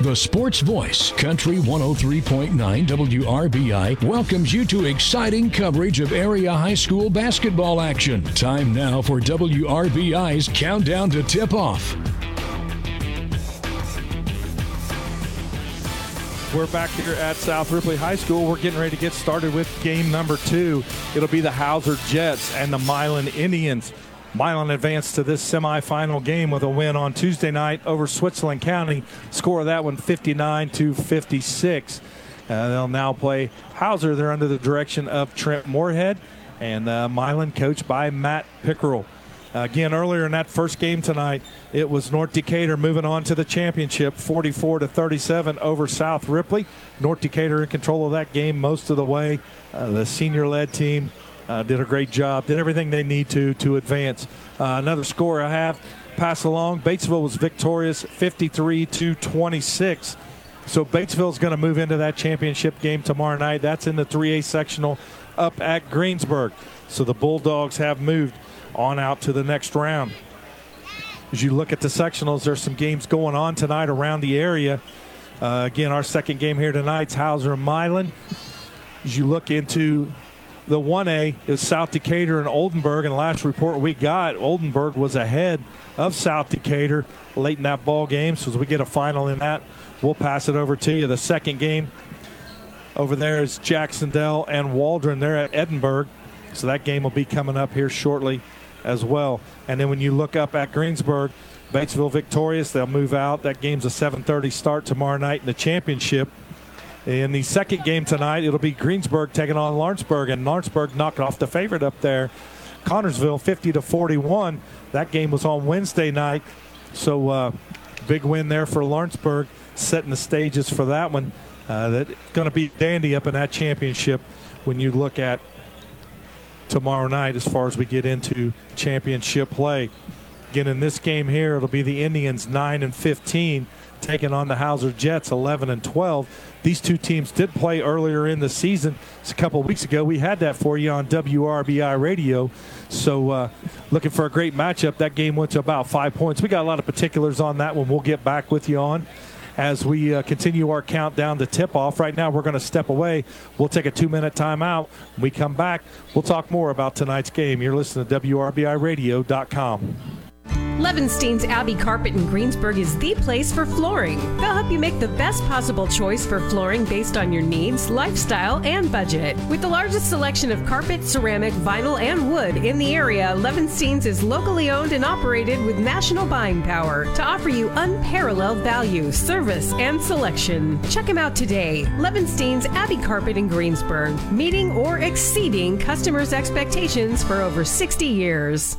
The Sports Voice, Country 103.9 WRBI, welcomes you to exciting coverage of area high school basketball action. Time now for WRBI's Countdown to Tip Off. We're back here at South Ripley High School. We're getting ready to get started with game number two. It'll be the Hauser Jets and the Milan Indians. Milan advanced to this semifinal game with a win on Tuesday night over Switzerland County. Score of that one 59 to 56. Uh, they'll now play Hauser. They're under the direction of Trent Moorhead and uh, Milan coached by Matt Pickerel. Again, earlier in that first game tonight, it was North Decatur moving on to the championship, 44 to 37 over South Ripley. North Decatur in control of that game most of the way. Uh, the senior-led team uh, did a great job, did everything they need to to advance. Uh, another score I have pass along. Batesville was victorious, 53 to 26. So Batesville is going to move into that championship game tomorrow night. That's in the 3A sectional up at Greensburg. So the Bulldogs have moved on out to the next round. As you look at the sectionals, there's some games going on tonight around the area. Uh, again, our second game here tonight's Hauser and Milan. As you look into the 1A is South Decatur and Oldenburg, and the last report we got, Oldenburg was ahead of South Decatur late in that ball game. So as we get a final in that, we'll pass it over to you. The second game over there is Jac-Cen-Del and Waldron. They're at Edinburgh. so that game will be coming up here shortly as well. And then when you look up at Greensburg, Batesville victorious. They'll move out. That game's a 7:30 start tomorrow night in the championship. In the second game tonight, it'll be Greensburg taking on Lawrenceburg, and Lawrenceburg knocked off the favorite up there, Connersville, 50 to 41. That game was on Wednesday night, so uh, big win there for Lawrenceburg, setting the stages for that one. Uh, that's going to be dandy up in that championship when you look at tomorrow night as far as we get into championship play. Again, in this game here, it'll be the Indians 9 and 15 taking on the Hauser Jets 11 and 12. These two teams did play earlier in the season. It's a couple weeks ago. We had that for you on WRBI radio. So, uh, looking for a great matchup. That game went to about five points. We got a lot of particulars on that one. We'll get back with you on as we uh, continue our countdown to tip off. Right now, we're going to step away. We'll take a two minute timeout. When we come back, we'll talk more about tonight's game. You're listening to WRBIRadio.com. Levinstein's Abbey Carpet in Greensburg is the place for flooring. They'll help you make the best possible choice for flooring based on your needs, lifestyle, and budget. With the largest selection of carpet, ceramic, vinyl, and wood in the area, Levinstein's is locally owned and operated with national buying power to offer you unparalleled value, service, and selection. Check them out today. Levinstein's Abbey Carpet in Greensburg, meeting or exceeding customers' expectations for over 60 years.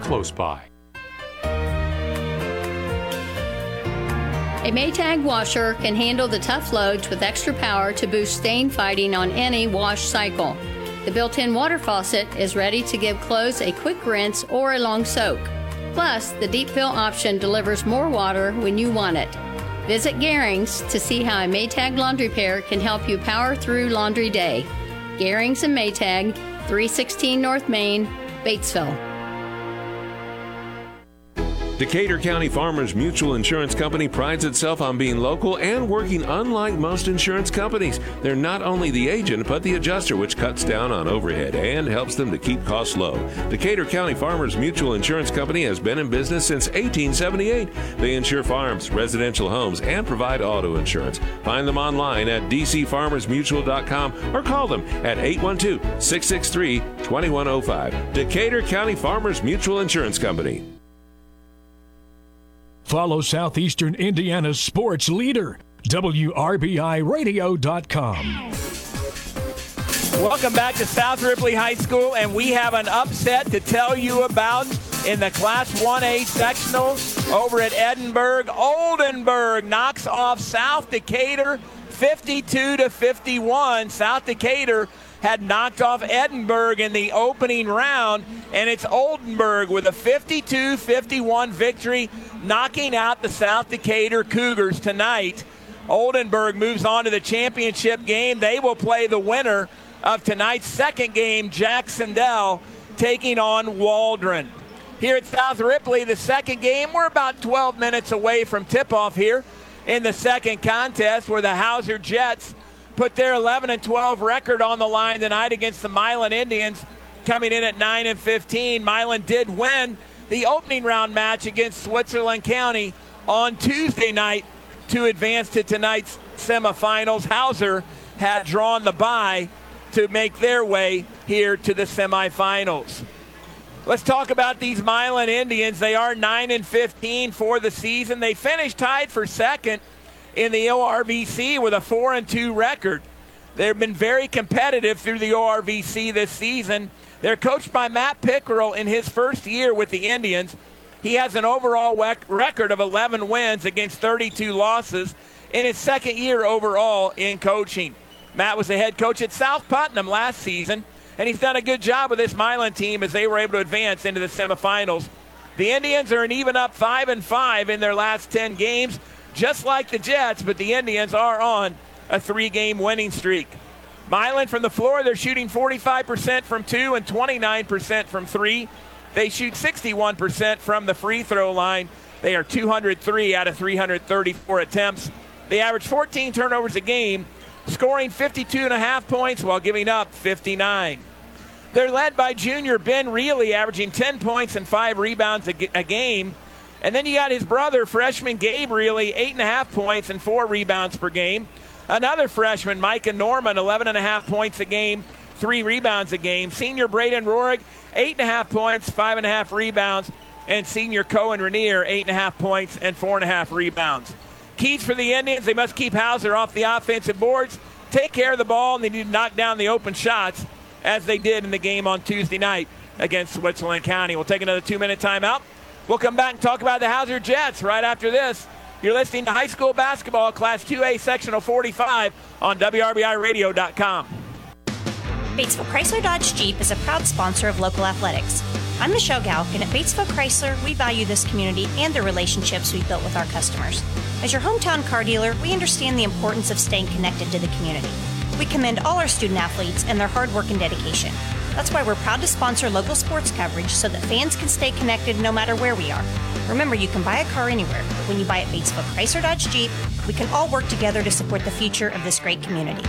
close by. A Maytag washer can handle the tough loads with extra power to boost stain fighting on any wash cycle. The built in water faucet is ready to give clothes a quick rinse or a long soak. Plus, the deep fill option delivers more water when you want it. Visit Garings to see how a Maytag laundry pair can help you power through laundry day. Garings and Maytag, 316 North Main, Batesville. Decatur County Farmers Mutual Insurance Company prides itself on being local and working unlike most insurance companies. They're not only the agent, but the adjuster, which cuts down on overhead and helps them to keep costs low. Decatur County Farmers Mutual Insurance Company has been in business since 1878. They insure farms, residential homes, and provide auto insurance. Find them online at dcfarmersmutual.com or call them at 812 663 2105. Decatur County Farmers Mutual Insurance Company. Follow Southeastern Indiana's sports leader, WRBIRadio.com. Welcome back to South Ripley High School, and we have an upset to tell you about in the Class 1A sectional over at Edinburgh. Oldenburg knocks off South Decatur 52 to 51. South Decatur had knocked off Edinburgh in the opening round, and it's Oldenburg with a 52 51 victory, knocking out the South Decatur Cougars tonight. Oldenburg moves on to the championship game. They will play the winner of tonight's second game, Jac-Cen-Del taking on Waldron. Here at South Ripley, the second game, we're about 12 minutes away from tip off here in the second contest where the Hauser Jets put their 11 and 12 record on the line tonight against the Milan Indians, coming in at 9 and 15. Milan did win the opening round match against Switzerland County on Tuesday night to advance to tonight's semifinals. Hauser had drawn the bye to make their way here to the semifinals. Let's talk about these Milan Indians. They are 9 and 15 for the season. They finished tied for second in the ORVC with a 4 and 2 record. They've been very competitive through the ORVC this season. They're coached by Matt Pickerel in his first year with the Indians. He has an overall record of 11 wins against 32 losses in his second year overall in coaching. Matt was the head coach at South Putnam last season and he's done a good job with this Milan team as they were able to advance into the semifinals. The Indians are an even up five and five in their last ten games, just like the Jets, but the Indians are on a three-game winning streak. Milan from the floor, they're shooting 45% from two and 29% from three. They shoot 61% from the free throw line. They are 203 out of 334 attempts. They average 14 turnovers a game, scoring 52 and a half points while giving up 59. They're led by junior Ben Reilly, averaging 10 points and five rebounds a, g- a game. And then you got his brother, freshman Gabe Reilly, eight and a half points and four rebounds per game. Another freshman, Micah Norman, 11 and a half points a game, three rebounds a game. Senior Braden Rohrig, eight and a half points, five and a half rebounds. And senior Cohen Rainier, eight and a half points and four and a half rebounds. Keys for the Indians, they must keep Hauser off the offensive boards, take care of the ball, and they need to knock down the open shots as they did in the game on Tuesday night against Switzerland County. We'll take another two minute timeout. We'll come back and talk about the Hauser Jets right after this. You're listening to high school basketball, Class 2A, Sectional 45 on WRBIRadio.com. Batesville Chrysler Dodge Jeep is a proud sponsor of local athletics. I'm Michelle Galk, and at Batesville Chrysler, we value this community and the relationships we've built with our customers. As your hometown car dealer, we understand the importance of staying connected to the community. We commend all our student athletes and their hard work and dedication. That's why we're proud to sponsor local sports coverage so that fans can stay connected no matter where we are. Remember, you can buy a car anywhere, but when you buy at Batesville Chrysler Dodge Jeep, we can all work together to support the future of this great community.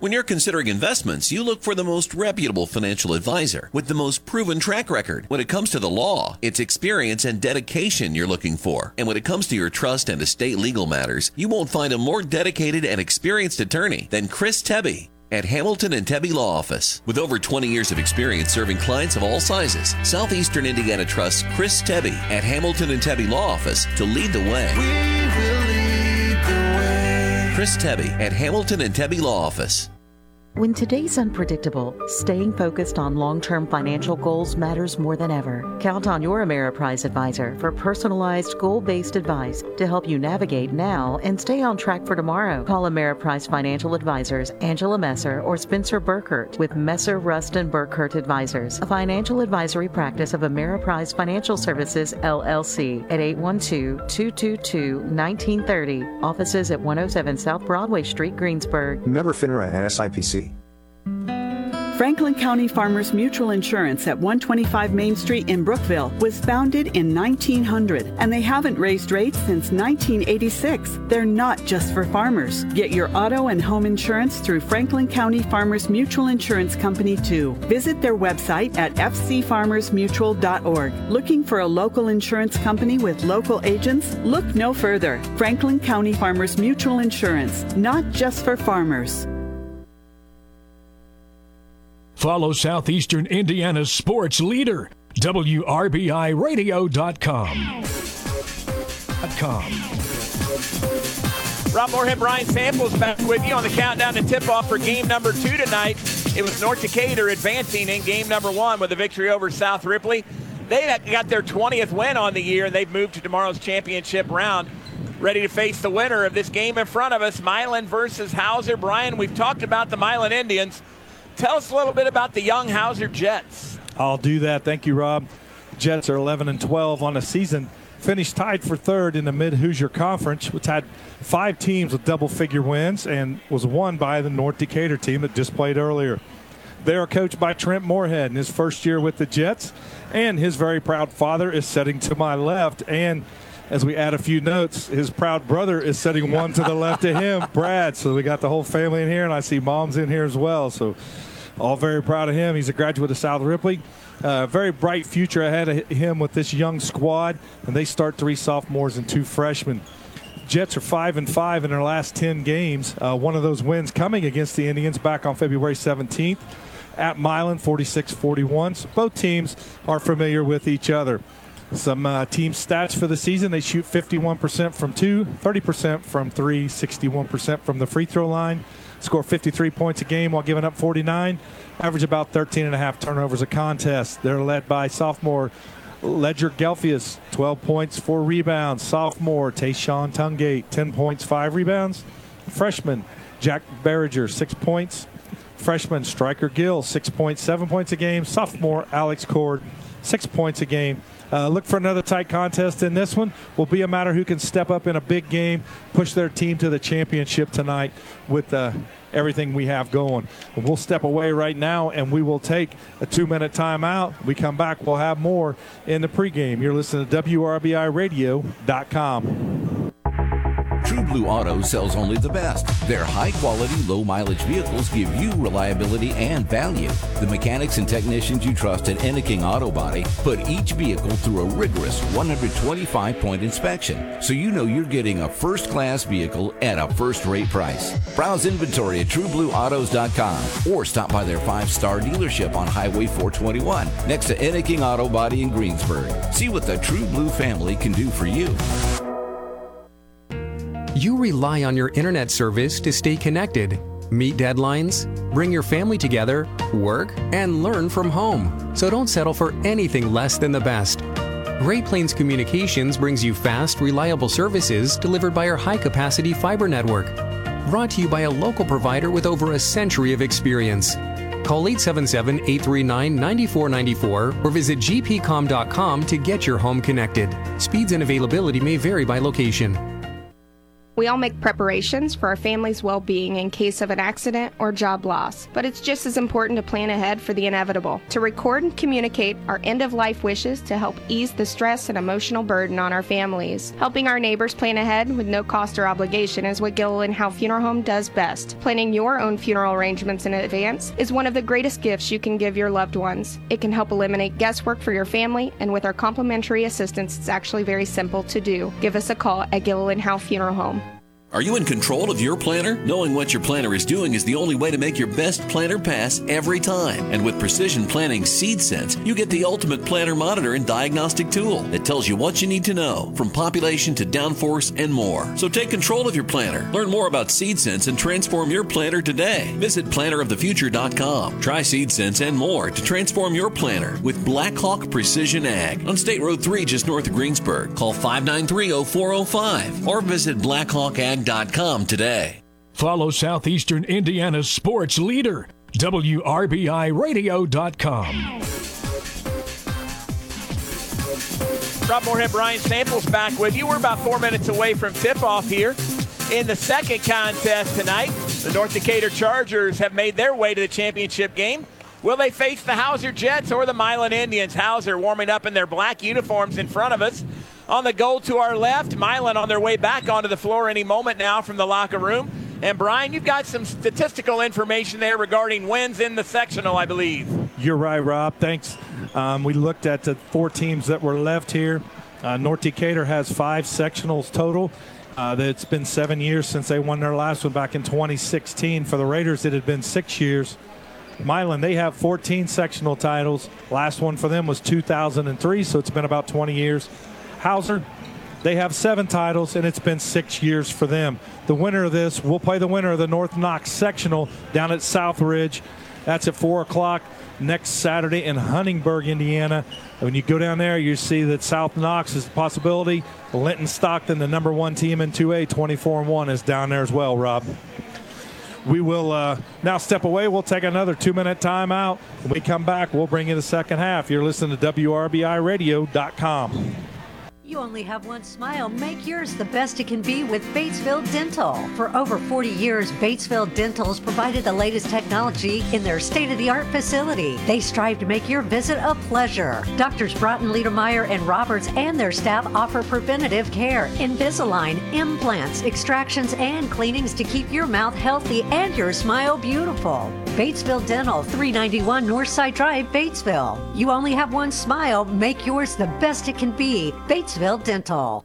When you're considering investments, you look for the most reputable financial advisor with the most proven track record. When it comes to the law, it's experience and dedication you're looking for. And when it comes to your trust and estate legal matters, you won't find a more dedicated and experienced attorney than Chris Tebby at Hamilton and Tebby Law Office. With over 20 years of experience serving clients of all sizes, Southeastern Indiana trusts Chris Tebby at Hamilton and Tebby Law Office to lead the way. Chris Tebby at Hamilton and Tebby Law Office. When today's unpredictable, staying focused on long term financial goals matters more than ever. Count on your Ameriprise advisor for personalized, goal based advice to help you navigate now and stay on track for tomorrow. Call Ameriprise financial advisors Angela Messer or Spencer Burkert with Messer, Rust, and Burkert Advisors, a financial advisory practice of Ameriprise Financial Services, LLC, at 812 222 1930. Offices at 107 South Broadway Street, Greensburg. Member FINRA and SIPC. Franklin County Farmers Mutual Insurance at 125 Main Street in Brookville was founded in 1900 and they haven't raised rates since 1986. They're not just for farmers. Get your auto and home insurance through Franklin County Farmers Mutual Insurance Company too. Visit their website at fcfarmersmutual.org. Looking for a local insurance company with local agents? Look no further. Franklin County Farmers Mutual Insurance, not just for farmers. Follow Southeastern Indiana's sports leader, WRBIRadio.com. .com. Rob Moorhead, Brian Samples back with you on the countdown to tip off for game number two tonight. It was North Decatur advancing in game number one with a victory over South Ripley. They got their 20th win on the year, and they've moved to tomorrow's championship round. Ready to face the winner of this game in front of us, Milan versus Hauser. Brian, we've talked about the Milan Indians. Tell us a little bit about the young Hauser Jets. I'll do that. Thank you, Rob. Jets are 11 and 12 on the season. Finished tied for third in the Mid Hoosier Conference, which had five teams with double figure wins and was won by the North Decatur team that just played earlier. They are coached by Trent Moorhead in his first year with the Jets, and his very proud father is sitting to my left. And as we add a few notes, his proud brother is sitting one to the left of him, Brad. So we got the whole family in here, and I see mom's in here as well. So all very proud of him. He's a graduate of South Ripley. Uh, very bright future ahead of him with this young squad, and they start three sophomores and two freshmen. Jets are five and five in their last ten games. Uh, one of those wins coming against the Indians back on February 17th at Milan, 46-41. So both teams are familiar with each other. Some uh, team stats for the season: they shoot 51% from two, 30% from three, 61% from the free throw line score 53 points a game while giving up 49, average about 13 and a half turnovers a contest. They're led by sophomore Ledger Gelfius, 12 points, 4 rebounds. Sophomore Tayshawn Tungate, 10 points, 5 rebounds. Freshman Jack Berringer, 6 points. Freshman Striker Gill, 6 points, 7 points a game. Sophomore Alex Cord, 6 points a game. Uh, look for another tight contest in this one. Will be a matter who can step up in a big game, push their team to the championship tonight with uh, everything we have going. We'll step away right now and we will take a two minute timeout. We come back, we'll have more in the pregame. You're listening to WRBIRadio.com. Blue Auto sells only the best. Their high quality, low mileage vehicles give you reliability and value. The mechanics and technicians you trust at Enneking Auto Body put each vehicle through a rigorous 125 point inspection, so you know you're getting a first class vehicle at a first rate price. Browse inventory at TrueBlueAutos.com or stop by their five star dealership on Highway 421 next to Enneking Auto Body in Greensburg. See what the True Blue family can do for you. You rely on your internet service to stay connected, meet deadlines, bring your family together, work, and learn from home. So don't settle for anything less than the best. Great Plains Communications brings you fast, reliable services delivered by our high capacity fiber network. Brought to you by a local provider with over a century of experience. Call 877 839 9494 or visit gpcom.com to get your home connected. Speeds and availability may vary by location. We all make preparations for our family's well being in case of an accident or job loss, but it's just as important to plan ahead for the inevitable. To record and communicate our end of life wishes to help ease the stress and emotional burden on our families. Helping our neighbors plan ahead with no cost or obligation is what Gilliland Howe Funeral Home does best. Planning your own funeral arrangements in advance is one of the greatest gifts you can give your loved ones. It can help eliminate guesswork for your family, and with our complimentary assistance, it's actually very simple to do. Give us a call at Gilliland Howe Funeral Home. Are you in control of your planner? Knowing what your planner is doing is the only way to make your best planner pass every time. And with Precision Planting Seed Sense, you get the ultimate planner monitor and diagnostic tool that tells you what you need to know, from population to downforce and more. So take control of your planner. Learn more about Seed Sense and transform your planner today. Visit plannerofthefuture.com. Try Seed Sense and more to transform your planner with Blackhawk Precision Ag on State Road 3 just north of Greensburg. Call 593 0405 or visit blackhawkag WRBI.com today. Follow Southeastern Indiana's sports leader, WRBIRadio.com. Rob Moorhead, Brian Samples back with you. We're about four minutes away from tip off here in the second contest tonight. The North Decatur Chargers have made their way to the championship game. Will they face the Hauser Jets or the Milan Indians? Hauser warming up in their black uniforms in front of us on the goal to our left. Milan on their way back onto the floor any moment now from the locker room. And Brian, you've got some statistical information there regarding wins in the sectional, I believe. You're right, Rob. Thanks. Um, we looked at the four teams that were left here. Uh, North Decatur has five sectionals total. Uh, it's been seven years since they won their last one back in 2016. For the Raiders, it had been six years. Milan, they have 14 sectional titles. Last one for them was 2003, so it's been about 20 years. Hauser, They have seven titles, and it's been six years for them. The winner of this will play the winner of the North Knox sectional down at Southridge. That's at 4 o'clock next Saturday in Huntingburg, Indiana. When you go down there, you see that South Knox is a possibility. Linton Stockton, the number one team in 2A, 24 and 1, is down there as well, Rob. We will uh, now step away. We'll take another two minute timeout. When we come back, we'll bring you the second half. You're listening to WRBIRadio.com. You only have one smile. Make yours the best it can be with Batesville Dental. For over 40 years, Batesville Dental has provided the latest technology in their state of the art facility. They strive to make your visit a pleasure. Doctors Broughton, Liedermeyer, and Roberts and their staff offer preventative care, Invisalign, implants, extractions, and cleanings to keep your mouth healthy and your smile beautiful. Batesville Dental, 391 Northside Drive, Batesville. You only have one smile. Make yours the best it can be. Batesville Dental.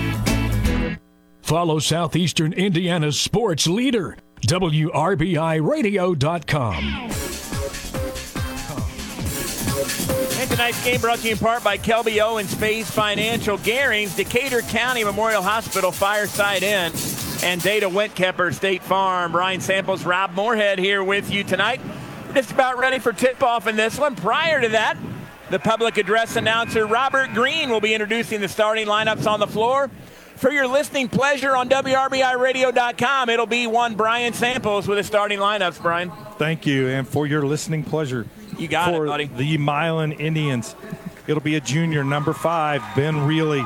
Follow Southeastern Indiana's sports leader, WRBIRadio.com. And tonight's game brought to you in part by Kelby Owens Phase Financial, Garings, Decatur County Memorial Hospital, Fireside Inn, and Data Wintkepper State Farm. Brian Samples, Rob Moorhead here with you tonight. Just about ready for tip-off in this one. Prior to that, the public address announcer Robert Green will be introducing the starting lineups on the floor. For your listening pleasure on WRBIRadio.com, it'll be one Brian Samples with the starting lineups, Brian. Thank you. And for your listening pleasure, you got for it, buddy. The Milan Indians, it'll be a junior, number five, Ben Reilly.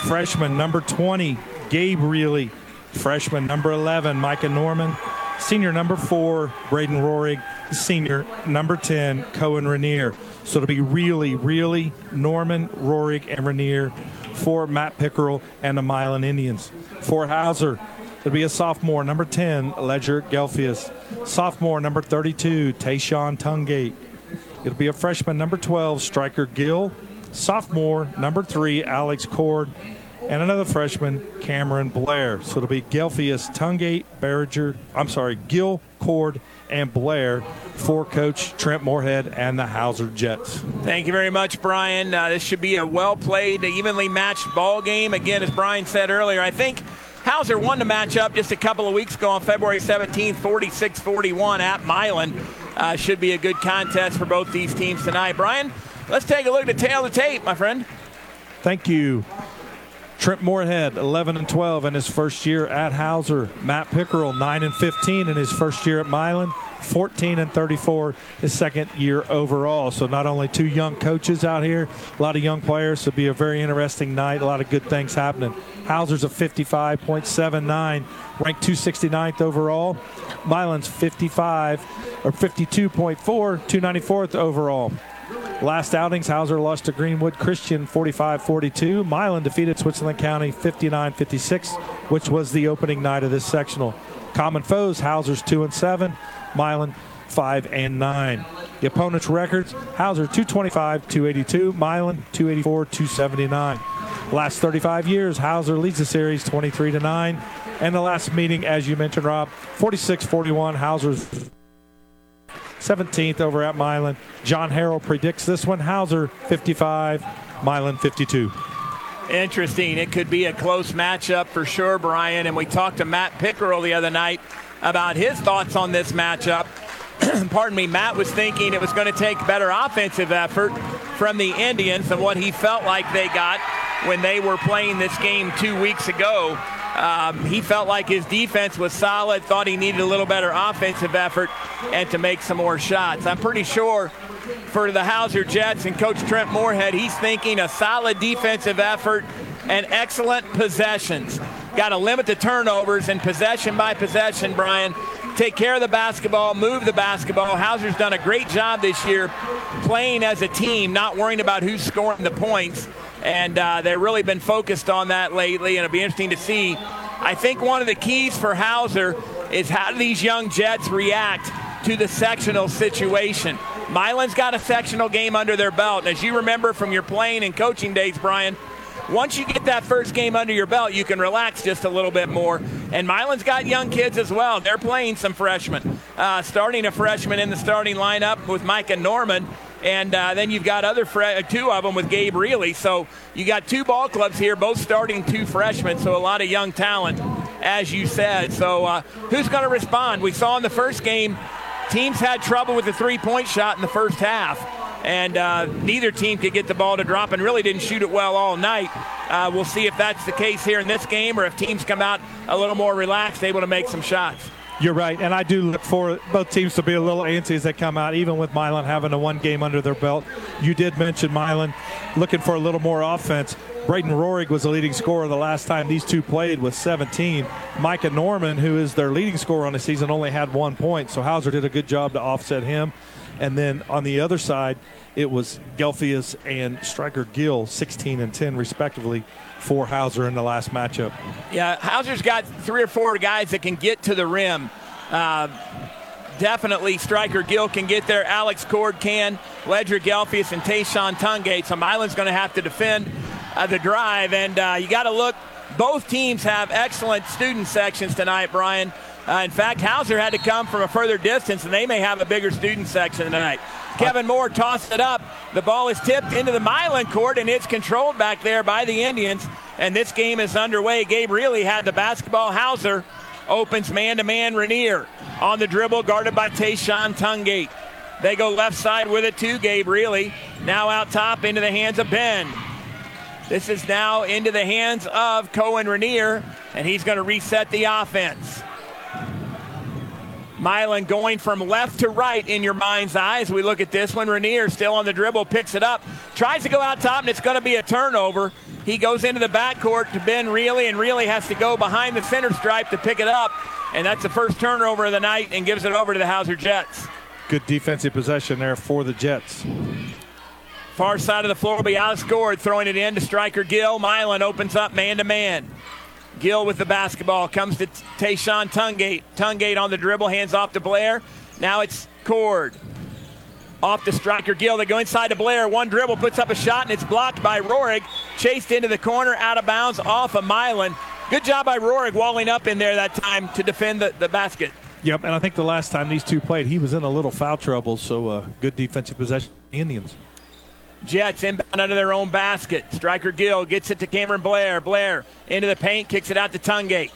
Freshman, number 20, Gabe Reilly. Freshman, number 11, Micah Norman. Senior, number four, Braden Rorig. Senior, number 10, Cohen Rainier. So it'll be Reilly, Reilly Norman, Rorig, and Rainier for Matt Pickerel and the Milan Indians. For Hauser, it'll be a sophomore, number 10, Ledger Gelfius. Sophomore, number 32, Tayshawn Tungate. It'll be a freshman, number 12, Striker Gill. Sophomore, number 3, Alex Cord. And another freshman, Cameron Blair. So it'll be Gelfius, Tungate, Barringer, I'm sorry, Gill, Cord, and Blair for Coach Trent Moorhead and the Hauser Jets. Thank you very much, Brian. Uh, this should be a well played, evenly matched ball game. Again, as Brian said earlier, I think Hauser won the matchup just a couple of weeks ago on February 17th, 46 41 at Milan. Uh, should be a good contest for both these teams tonight. Brian, let's take a look at the tale of the tape, my friend. Thank you. Trent Moorhead, 11 and 12 in his first year at Hauser. Matt Pickerel, 9 and 15 in his first year at Milan. 14 and 34 his second year overall. So not only two young coaches out here, a lot of young players. So be a very interesting night. A lot of good things happening. Hauser's a 55.79, ranked 269th overall. Milan's 55 or 52.4, 294th overall. Last outings, Hauser lost to Greenwood Christian 45 42. Milan defeated Switzerland County 59 56, which was the opening night of this sectional. Common foes, Hauser's 2 and 7, Milan 5 and 9. The opponent's records, Hauser 225 282, Milan 284 279. Last 35 years, Hauser leads the series 23 to 9. And the last meeting, as you mentioned, Rob, 46 41. Hauser's 17th over at Milan. John Harrell predicts this one. Hauser 55, Milan 52. Interesting. It could be a close matchup for sure, Brian. And we talked to Matt Pickerel the other night about his thoughts on this matchup. Pardon me, Matt was thinking it was going to take better offensive effort from the Indians than what he felt like they got when they were playing this game two weeks ago. Um, he felt like his defense was solid, thought he needed a little better offensive effort and to make some more shots. I'm pretty sure for the Hauser Jets and Coach Trent Moorhead, he's thinking a solid defensive effort and excellent possessions. Got to limit the turnovers and possession by possession, Brian. Take care of the basketball, move the basketball. Hauser's done a great job this year playing as a team, not worrying about who's scoring the points and uh, they've really been focused on that lately, and it'll be interesting to see. I think one of the keys for Hauser is how do these young Jets react to the sectional situation. Milan's got a sectional game under their belt, and as you remember from your playing and coaching days, Brian, once you get that first game under your belt, you can relax just a little bit more. And Milan's got young kids as well. They're playing some freshmen, uh, starting a freshman in the starting lineup with Micah Norman. And uh, then you've got other fre- two of them with Gabe Reilly. So you got two ball clubs here, both starting two freshmen. So a lot of young talent, as you said. So uh, who's going to respond? We saw in the first game, teams had trouble with the three point shot in the first half. And uh, neither team could get the ball to drop and really didn't shoot it well all night. Uh, we'll see if that's the case here in this game or if teams come out a little more relaxed, able to make some shots. You're right, and I do look for both teams to be a little antsy as they come out, even with Milan having a one game under their belt. You did mention Milan looking for a little more offense. Braden Rohrig was the leading scorer the last time these two played with 17. Micah Norman, who is their leading scorer on the season, only had one point, so Hauser did a good job to offset him. And then on the other side, it was Gelfius and Striker Gill, 16 and 10 respectively, for Hauser in the last matchup. Yeah, Hauser's got three or four guys that can get to the rim. Uh, definitely Striker Gill can get there. Alex Cord can. Ledger Gelfius and Tayshawn Tungate. So Milan's going to have to defend uh, the drive. And uh, you got to look, both teams have excellent student sections tonight, Brian. Uh, in fact, Hauser had to come from a further distance, and they may have a bigger student section tonight. Kevin Moore tossed it up. The ball is tipped into the Milan court, and it's controlled back there by the Indians. And this game is underway. Gabe Reilly had the basketball. Hauser opens man to man Rainier on the dribble, guarded by Tayshawn Tungate. They go left side with it too. Gabe Reilly now out top into the hands of Ben. This is now into the hands of Cohen Rainier, and he's going to reset the offense. Milan going from left to right in your mind's eye as we look at this one. Rainier still on the dribble, picks it up, tries to go out top, and it's going to be a turnover. He goes into the backcourt to Ben Reilly, and Reilly has to go behind the center stripe to pick it up. And that's the first turnover of the night and gives it over to the Hauser Jets. Good defensive possession there for the Jets. Far side of the floor will be outscored, throwing it in to striker Gill. Milan opens up man to man. Gill with the basketball comes to Tayshawn Tungate. Tungate on the dribble, hands off to Blair. Now it's Cord. Off to striker Gill. They go inside to Blair. One dribble puts up a shot, and it's blocked by Rohrig. Chased into the corner, out of bounds, off of Milan. Good job by Rohrig walling up in there that time to defend the, the basket. Yep, and I think the last time these two played, he was in a little foul trouble, so uh, good defensive possession. Indians. Jets inbound under their own basket. Striker Gill gets it to Cameron Blair. Blair into the paint, kicks it out to Tungate.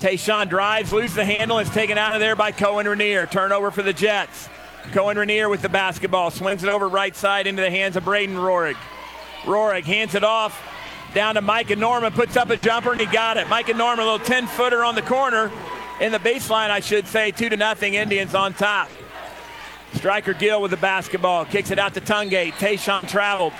Tayshawn drives, loses the handle, is taken out of there by Cohen Rainier. Turnover for the Jets. Cohen Rainier with the basketball, swings it over right side into the hands of Braden Rohrig. Rohrig hands it off down to Micah Norman, puts up a jumper, and he got it. Micah Norman, a little 10 footer on the corner in the baseline, I should say. Two to nothing, Indians on top. Striker Gill with the basketball, kicks it out to Tungate. Tayshawn traveled.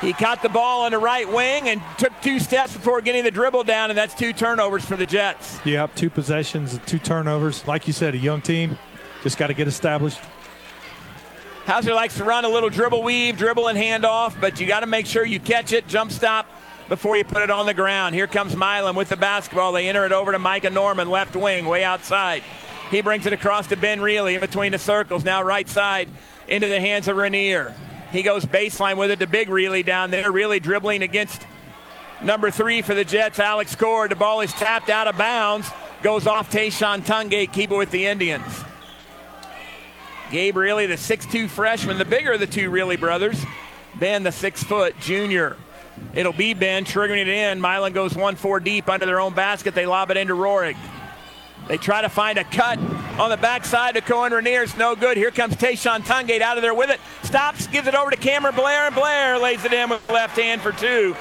He caught the ball on the right wing and took two steps before getting the dribble down, and that's two turnovers for the Jets. Yep, two possessions, two turnovers. Like you said, a young team just got to get established. Hauser likes to run a little dribble weave, dribble and hand off, but you got to make sure you catch it, jump stop before you put it on the ground. Here comes Milan with the basketball. They enter it over to Micah Norman, left wing, way outside. He brings it across to Ben Reilly in between the circles. Now right side into the hands of Rainier. He goes baseline with it to Big Reilly down there, really dribbling against number three for the Jets, Alex Cord. The ball is tapped out of bounds, goes off Tayshawn Tungate, keep it with the Indians. Gabe Reilly, the 6'2 freshman, the bigger of the two Reilly brothers. Ben, the six foot junior. It'll be Ben triggering it in. Milan goes 1 4 deep under their own basket. They lob it into Roerig. They try to find a cut on the backside to Cohen Rainier. It's no good. Here comes Tayshawn Tungate out of there with it. Stops, gives it over to Cameron Blair, and Blair lays it in with left hand for two.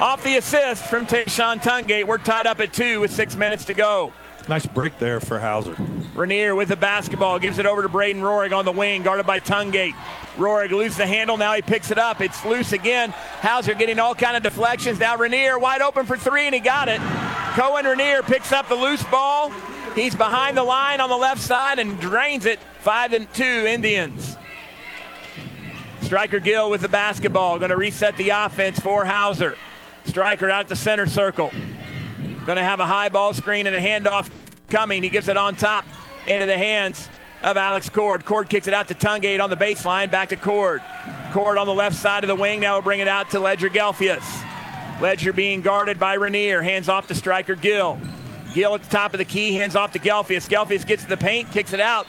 Off the assist from Tayshawn Tungate. We're tied up at two with six minutes to go. Nice break there for Hauser. Rainier with the basketball gives it over to Braden Roerig on the wing, guarded by Tungate. Roerig loses the handle. Now he picks it up. It's loose again. Hauser getting all kind of deflections. Now Rainier wide open for three, and he got it. Cohen Rainier picks up the loose ball. He's behind the line on the left side and drains it. Five and two Indians. Striker Gill with the basketball. Going to reset the offense for Hauser. Striker out the center circle. Going to have a high ball screen and a handoff coming. He gives it on top into the hands of Alex Cord. Cord kicks it out to Tungate on the baseline. Back to Cord. Cord on the left side of the wing. Now we'll bring it out to Ledger Gelfius. Ledger being guarded by Rainier. Hands off to striker Gill. Gill at the top of the key. Hands off to Gelfius. Gelfius gets to the paint, kicks it out.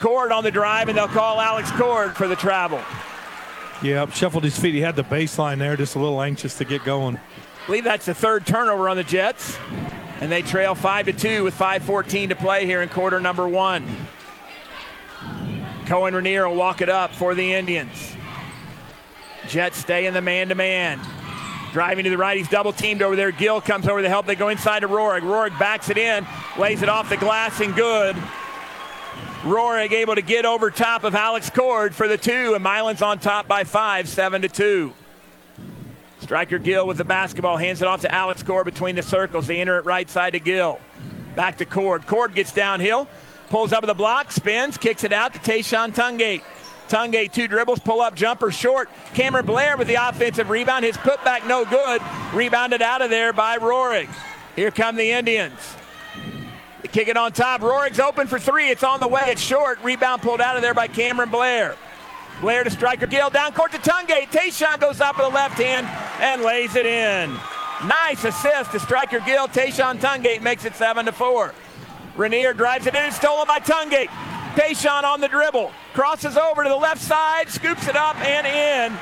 Cord on the drive, and they'll call Alex Cord for the travel. Yeah, shuffled his feet. He had the baseline there, just a little anxious to get going. I believe that's the third turnover on the Jets. And they trail 5 to 2 with 5.14 to play here in quarter number one. Cohen Rainier will walk it up for the Indians. Jets stay in the man to man. Driving to the right, he's double teamed over there. Gill comes over to help. They go inside to Roerig. Roerig backs it in, lays it off the glass and good. Roerig able to get over top of Alex Cord for the two, and Milan's on top by five, seven to two. Striker Gill with the basketball, hands it off to Alex Cord between the circles. They enter it right side to Gill. Back to Cord. Cord gets downhill, pulls up with the block, spins, kicks it out to Tayshawn Tungate. Tungate, two dribbles, pull up jumper short. Cameron Blair with the offensive rebound. His putback no good. Rebounded out of there by Roerig. Here come the Indians. They kick it on top. Roerig's open for three. It's on the way. It's short. Rebound pulled out of there by Cameron Blair. Blair to striker Gill. Down court to Tungate. Tayshawn goes up with the left hand and lays it in. Nice assist to striker Gill. Tayshawn Tungate makes it 7 to 4. Rainier drives it in. It's stolen by Tungate. Tayshawn on the dribble. Crosses over to the left side. Scoops it up and in.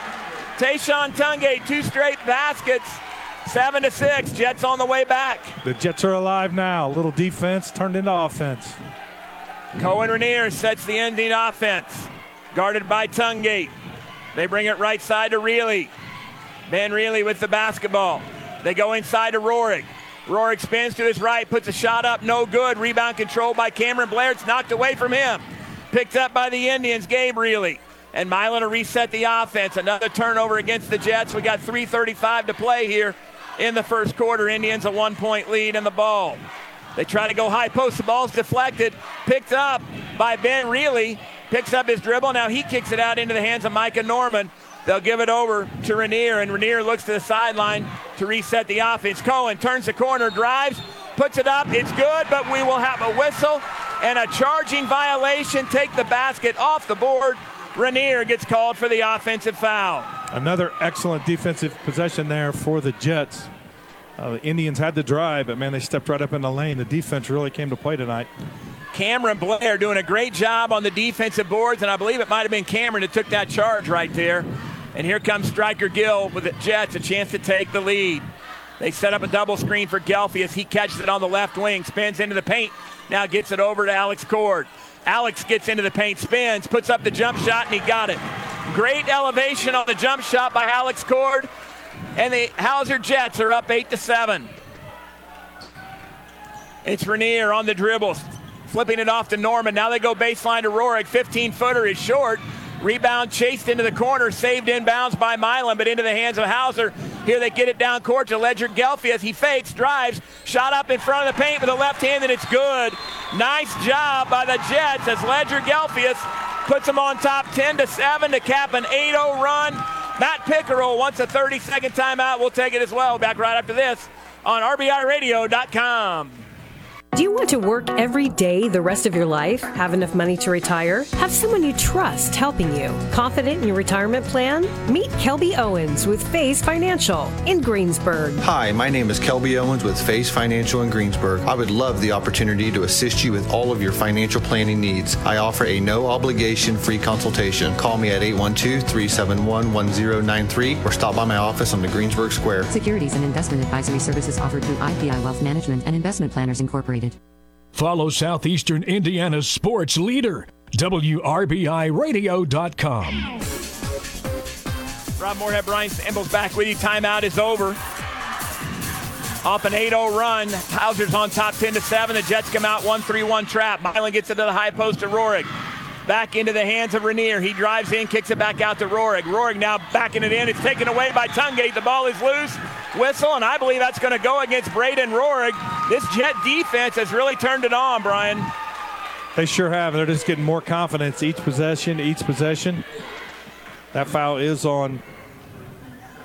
Tayshawn Tungate, two straight baskets. Seven to six. Jets on the way back. The Jets are alive now. A little defense turned into offense. Cohen Rainier sets the ending offense. Guarded by Tungate. They bring it right side to Reilly. Ben Reilly with the basketball. They go inside to Roerig. Roerig spins to his right, puts a shot up, no good. Rebound controlled by Cameron Blair. It's knocked away from him. Picked up by the Indians, Gabe Reilly. And Milan to reset the offense. Another turnover against the Jets. We got 3.35 to play here in the first quarter. Indians a one point lead in the ball. They try to go high post. The ball's deflected. Picked up by Ben Reilly. Picks up his dribble. Now he kicks it out into the hands of Micah Norman. They'll give it over to Rainier, and Rainier looks to the sideline to reset the offense. Cohen turns the corner, drives, puts it up. It's good, but we will have a whistle and a charging violation. Take the basket off the board. Rainier gets called for the offensive foul. Another excellent defensive possession there for the Jets. Uh, the Indians had the drive, but man, they stepped right up in the lane. The defense really came to play tonight. Cameron Blair doing a great job on the defensive boards, and I believe it might have been Cameron that took that charge right there. And here comes Striker Gill with the Jets, a chance to take the lead. They set up a double screen for Gelfi as he catches it on the left wing, spins into the paint, now gets it over to Alex Cord. Alex gets into the paint, spins, puts up the jump shot, and he got it. Great elevation on the jump shot by Alex Cord. And the Hauser Jets are up 8 to 7. It's Rainier on the dribbles, flipping it off to Norman. Now they go baseline to Roerig. 15 footer is short. Rebound chased into the corner, saved inbounds by Milan, but into the hands of Hauser. Here they get it down court to Ledger Gelfi as he fakes, drives, shot up in front of the paint with a left hand, and it's good. Nice job by the Jets as Ledger Gelfius puts them on top 10 to 7 to cap an 8 0 run. Matt Pickerel wants a 30 second timeout. We'll take it as well. Back right after this on RBIRadio.com. Do you want to work every day the rest of your life? Have enough money to retire? Have someone you trust helping you? Confident in your retirement plan? Meet Kelby Owens with Phase Financial in Greensburg. Hi, my name is Kelby Owens with Phase Financial in Greensburg. I would love the opportunity to assist you with all of your financial planning needs. I offer a no obligation free consultation. Call me at 812 371 1093 or stop by my office on the Greensburg Square. Securities and investment advisory services offered through IPI Wealth Management and Investment Planners Incorporated. Follow Southeastern Indiana's sports leader, WRBIRadio.com. Rob Moorhead, Brian Samples back with you. Timeout is over. Off an 8-0 run. Hauser's on top 10 to 7. The Jets come out 1-3-1 trap. Milan gets into the high post to Rohrig. Back into the hands of Rainier. He drives in, kicks it back out to Rohrig. Rohrig now backing it in. It's taken away by Tungate. The ball is loose. Whistle, and I believe that's going to go against Braden Rohrig. This Jet defense has really turned it on, Brian. They sure have. They're just getting more confidence each possession, each possession. That foul is on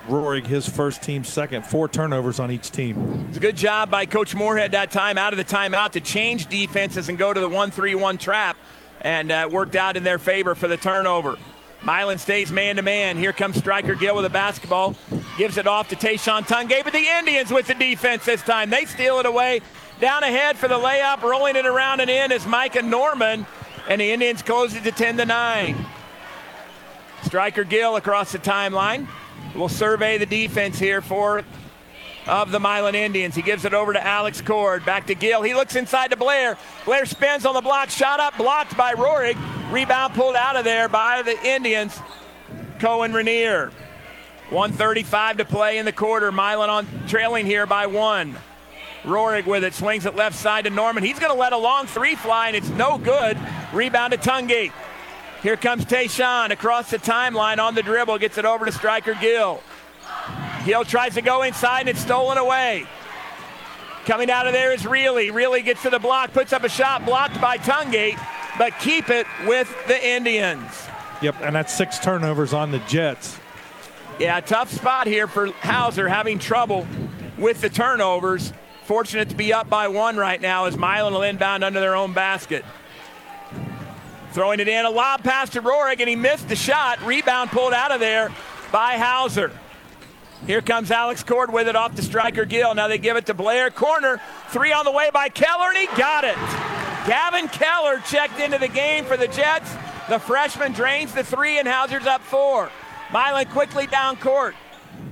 Rohrig, his first team second. Four turnovers on each team. It's a good job by Coach Moorhead that time out of the timeout to change defenses and go to the 1 3 1 trap and uh, worked out in their favor for the turnover. Milan stays man to man. Here comes Striker Gill with a basketball. Gives it off to Tayshawn Tungate, but the Indians with the defense this time. They steal it away. Down ahead for the layup, rolling it around and in is Micah Norman, and the Indians close it to 10 to 9. Striker Gill across the timeline. We'll survey the defense here for of the Milan Indians. He gives it over to Alex Cord. Back to Gill. He looks inside to Blair. Blair spins on the block. Shot up, blocked by Rohrig. Rebound pulled out of there by the Indians. Cohen Rainier. 135 to play in the quarter. Milan on trailing here by one. Rohrig with it. Swings it left side to Norman. He's going to let a long three fly, and it's no good. Rebound to Tungate. Here comes Tayshawn across the timeline on the dribble. Gets it over to Striker Gill. Gill tries to go inside and it's stolen away. Coming out of there is Reilly. Reilly gets to the block, puts up a shot blocked by Tungate, but keep it with the Indians. Yep, and that's six turnovers on the Jets. Yeah, tough spot here for Hauser, having trouble with the turnovers. Fortunate to be up by one right now as Milan will inbound under their own basket. Throwing it in, a lob pass to and he missed the shot. Rebound pulled out of there by Hauser. Here comes Alex Cord with it off the striker Gill. Now they give it to Blair. Corner. Three on the way by Keller, and he got it. Gavin Keller checked into the game for the Jets. The freshman drains the three, and Hauser's up four. Milan quickly down court.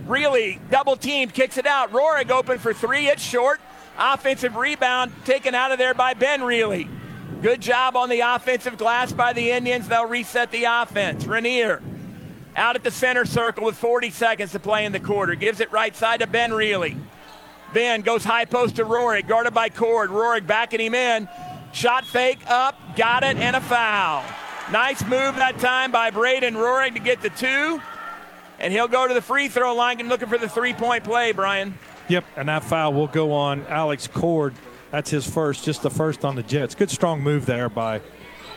Reilly double teamed, kicks it out. Rohrig open for three. It's short. Offensive rebound taken out of there by Ben Reilly. Good job on the offensive glass by the Indians. They'll reset the offense. Rainier out at the center circle with 40 seconds to play in the quarter. Gives it right side to Ben Reilly. Ben goes high post to Rohrig, guarded by Cord. Rohrig backing him in. Shot fake up, got it, and a foul. Nice move that time by Braden Rohrig to get the two. And he'll go to the free throw line and looking for the three point play, Brian. Yep, and that foul will go on Alex Cord. That's his first, just the first on the Jets. Good strong move there by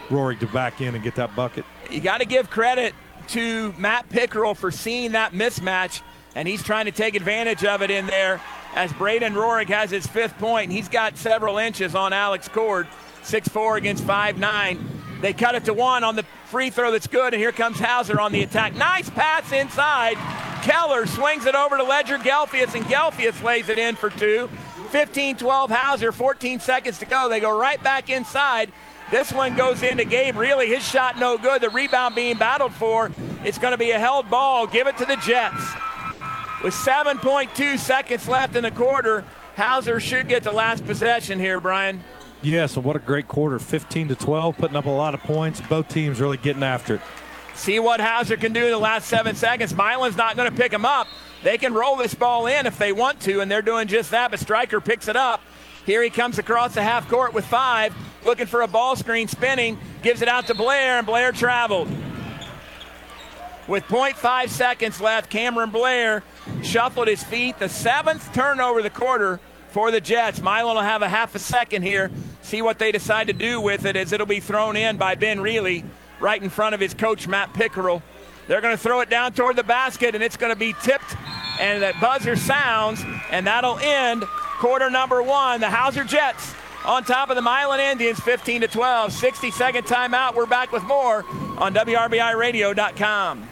Rohrig to back in and get that bucket. You got to give credit to Matt Pickerel for seeing that mismatch, and he's trying to take advantage of it in there as Braden Rohrig has his fifth point, and he's got several inches on Alex Cord, 6'4 against 5'9. They cut it to one on the free throw that's good, and here comes Hauser on the attack. Nice pass inside. Keller swings it over to Ledger Gelfius, and Gelfius lays it in for two. 15 12 Hauser, 14 seconds to go. They go right back inside. This one goes into Gabe Reilly. His shot no good. The rebound being battled for. It's going to be a held ball. Give it to the Jets. With 7.2 seconds left in the quarter, Hauser should get the last possession here, Brian. Yes, and what a great quarter. 15 to 12, putting up a lot of points. Both teams really getting after it. See what Hauser can do in the last seven seconds. Milan's not going to pick him up. They can roll this ball in if they want to, and they're doing just that, but Striker picks it up. Here he comes across the half court with five, looking for a ball screen, spinning, gives it out to Blair, and Blair traveled. With 0.5 seconds left, Cameron Blair shuffled his feet. The seventh turnover of the quarter for the Jets. Milan will have a half a second here. See what they decide to do with it as it'll be thrown in by Ben Reilly right in front of his coach, Matt Pickerel. They're going to throw it down toward the basket, and it's going to be tipped, and that buzzer sounds, and that'll end quarter number one. The Hauser Jets on top of the Milan Indians 15 to 12. 60 second timeout. We're back with more on WRBIRadio.com.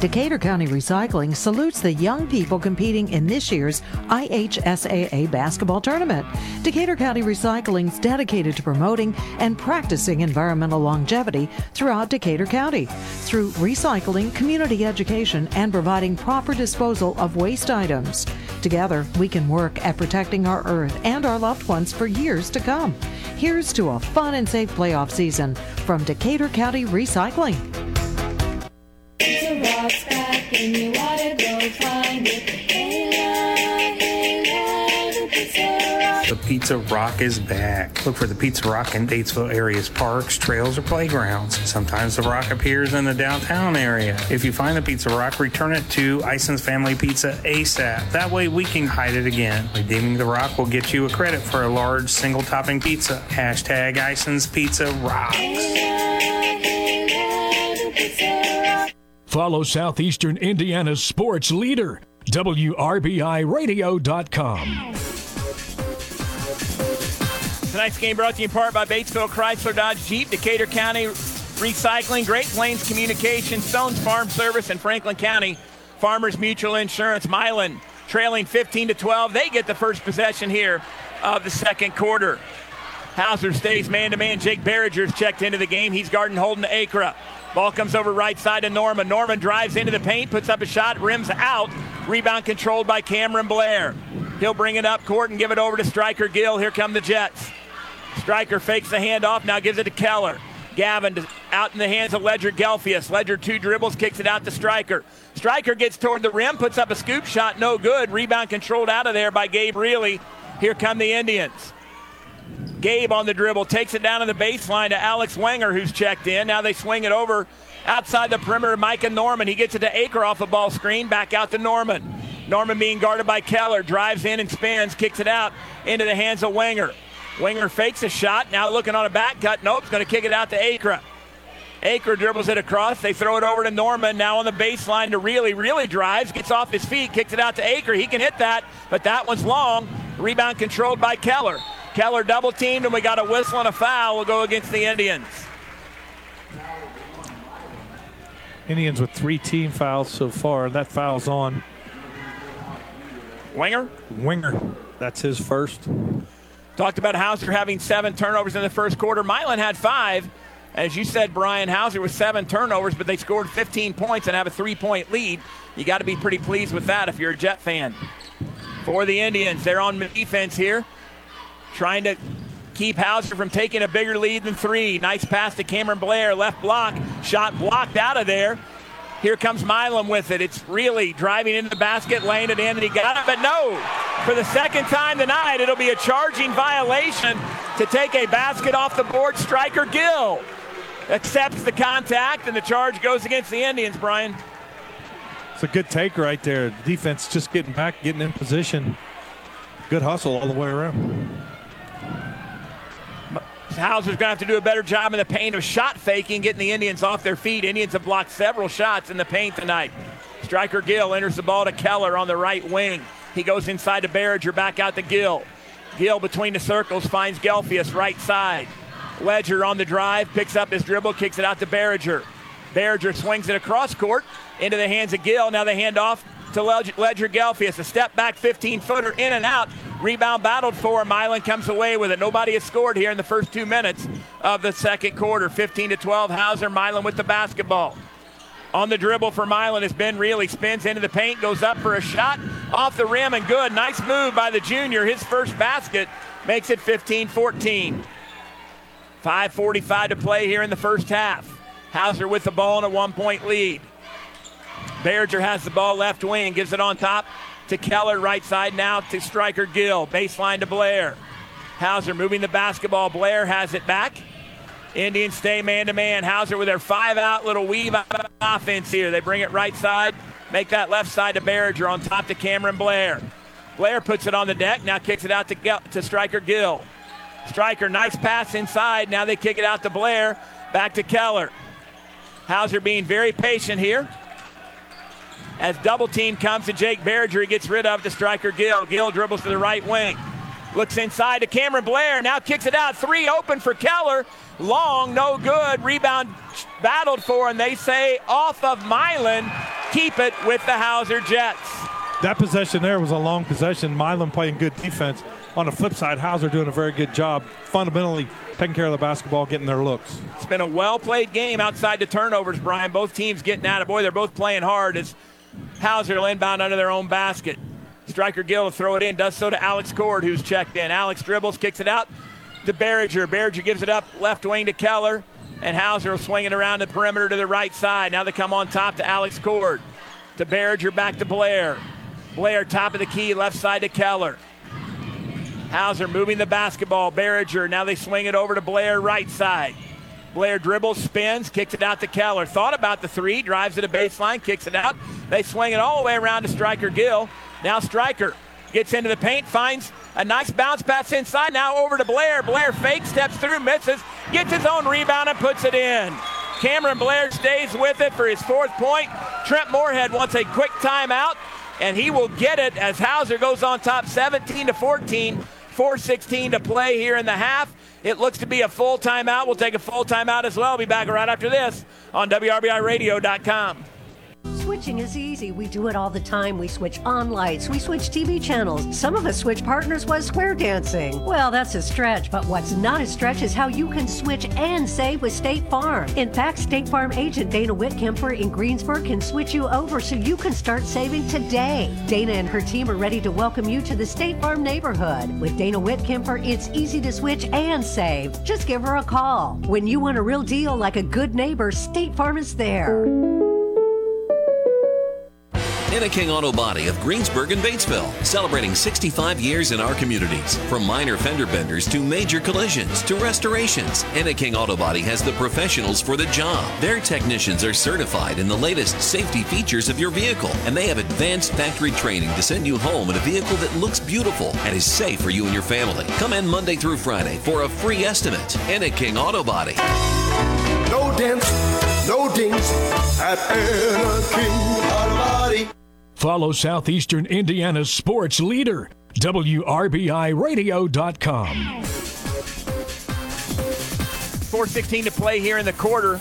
Decatur County Recycling salutes the young people competing in this year's IHSAA basketball tournament. Decatur County Recycling is dedicated to promoting and practicing environmental longevity throughout Decatur County through recycling, community education, and providing proper disposal of waste items. Together, we can work at protecting our earth and our loved ones for years to come. Here's to a fun and safe playoff season from Decatur County Recycling. Pizza. Hey, hey, Pizza Rock. Pizza Rock is back. Look for the Pizza Rock in Batesville area's parks, trails, or playgrounds. Sometimes the rock appears in the downtown area. If you find the Pizza Rock, return it to Ison's Family Pizza ASAP. That way we can hide it again. Redeeming the rock will get you a credit for a large single topping pizza. Hashtag Ison's Pizza Rocks. Follow Southeastern Indiana's sports leader, WRBIRadio.com. Tonight's game brought to you in part by Batesville Chrysler Dodge Jeep, Decatur County Recycling, Great Plains Communication, Stones Farm Service, and Franklin County Farmers Mutual Insurance. Milan trailing 15 to 12. They get the first possession here of the second quarter. Hauser stays man to man. Jake Barringer's checked into the game. He's guarding Holden Acra. Ball comes over right side to Norman. Norman drives into the paint, puts up a shot, rims out. Rebound controlled by Cameron Blair. He'll bring it up court and give it over to Striker Gill. Here come the Jets. Striker fakes the handoff, now gives it to Keller. Gavin out in the hands of Ledger Gelfius. Ledger two dribbles, kicks it out to Striker. Striker gets toward the rim, puts up a scoop shot, no good. Rebound controlled out of there by Gabe Reilly. Here come the Indians. Gabe on the dribble takes it down to the baseline to Alex Wenger, who's checked in. Now they swing it over outside the perimeter. Micah Norman. He gets it to Acra off the ball screen. Back out to Norman. Norman being guarded by Keller. Drives in and spins. Kicks it out into the hands of Wenger. Wenger fakes a shot. Now looking on a back cut. Nope. He's Going to kick it out to Acra. Acra dribbles it across. They throw it over to Norman. Now on the baseline to Reilly. Reilly drives. Gets off his feet. Kicks it out to Acra. He can hit that, but that one's long. Rebound controlled by Keller. Keller double teamed, and we got a whistle and a foul. We'll go against the Indians. Indians with three team fouls so far. That foul's on Wenger. Wenger. That's his first. Talked about Hauser having seven turnovers in the first quarter. Milan had five. As you said, Brian Hauser with seven turnovers, but they scored 15 points and have a three point lead. You got to be pretty pleased with that if you're a Jet fan. For the Indians, they're on defense here, trying to keep Hauser from taking a bigger lead than three. Nice pass to Cameron Blair, left block, shot blocked out of there. Here comes Milan with it. It's really driving into the basket, laying it in, and he got it. But no, for the second time tonight, it'll be a charging violation to take a basket off the board. Striker Gill accepts the contact, and the charge goes against the Indians, Brian. It's a good take right there. Defense just getting back, getting in position. Good hustle all the way around. Hauser's going to have to do a better job in the paint of shot faking, getting the Indians off their feet. Indians have blocked several shots in the paint tonight. Striker Gill enters the ball to Keller on the right wing. He goes inside to Barringer, back out to Gill. Gill between the circles finds Gelfius right side. Ledger on the drive, picks up his dribble, kicks it out to Barringer. Barringer swings it across court into the hands of Gill. Now they hand off to Ledger Gelfius. A step back 15 footer in and out. Rebound battled for. Milan comes away with it. Nobody has scored here in the first two minutes of the second quarter. 15 to 12. Hauser Milan with the basketball. On the dribble for Milan is Ben Reilly. Spins into the paint, goes up for a shot. Off the rim and good. Nice move by the junior. His first basket makes it 15 14. 5.45 to play here in the first half. Hauser with the ball in a one point lead. Barringer has the ball left wing, gives it on top to Keller, right side now to Striker Gill. Baseline to Blair. Hauser moving the basketball. Blair has it back. Indians stay man to man. Hauser with their five out little weave offense here. They bring it right side, make that left side to Barringer on top to Cameron Blair. Blair puts it on the deck, now kicks it out to, to Striker Gill. Striker, nice pass inside. Now they kick it out to Blair. Back to Keller. Hauser being very patient here. As double team comes to Jake Barringer, he gets rid of the striker Gill. Gill dribbles to the right wing. Looks inside to Cameron Blair. Now kicks it out. Three open for Keller. Long, no good. Rebound battled for, and they say off of Milan. Keep it with the Hauser Jets. That possession there was a long possession. Milan playing good defense. On the flip side, Hauser doing a very good job fundamentally taking care of the basketball, getting their looks. It's been a well played game outside the turnovers, Brian. Both teams getting out of boy, they're both playing hard as Hauser will inbound under their own basket. Striker Gill will throw it in, does so to Alex Cord, who's checked in. Alex dribbles, kicks it out to Berger. Berger gives it up left wing to Keller, and Hauser will swing it around the perimeter to the right side. Now they come on top to Alex Cord. To Berger, back to Blair. Blair, top of the key, left side to Keller. Hauser moving the basketball. Berger, now they swing it over to Blair, right side. Blair dribbles, spins, kicks it out to Keller. Thought about the three, drives to the baseline, kicks it out. They swing it all the way around to Striker Gill. Now Striker gets into the paint, finds a nice bounce pass inside. Now over to Blair. Blair fake steps through, misses, gets his own rebound and puts it in. Cameron Blair stays with it for his fourth point. Trent Moorhead wants a quick timeout, and he will get it as Hauser goes on top 17 to 14. 4.16 to play here in the half. It looks to be a full timeout. We'll take a full timeout as well. Be back right after this on WRBIRadio.com. Switching is easy. We do it all the time. We switch on lights. We switch TV channels. Some of us switch partners while square dancing. Well, that's a stretch, but what's not a stretch is how you can switch and save with State Farm. In fact, State Farm agent Dana Whitkemper in Greensburg can switch you over so you can start saving today. Dana and her team are ready to welcome you to the State Farm neighborhood. With Dana Whitkemper, it's easy to switch and save. Just give her a call. When you want a real deal like a good neighbor, State Farm is there. King Auto Body of Greensburg and Batesville, celebrating 65 years in our communities. From minor fender benders to major collisions to restorations, King Auto Body has the professionals for the job. Their technicians are certified in the latest safety features of your vehicle, and they have advanced factory training to send you home in a vehicle that looks beautiful and is safe for you and your family. Come in Monday through Friday for a free estimate. King Auto Body. No dents, no dings at Anna King. Follow Southeastern Indiana's sports leader, WRBIRadio.com. 4.16 to play here in the quarter.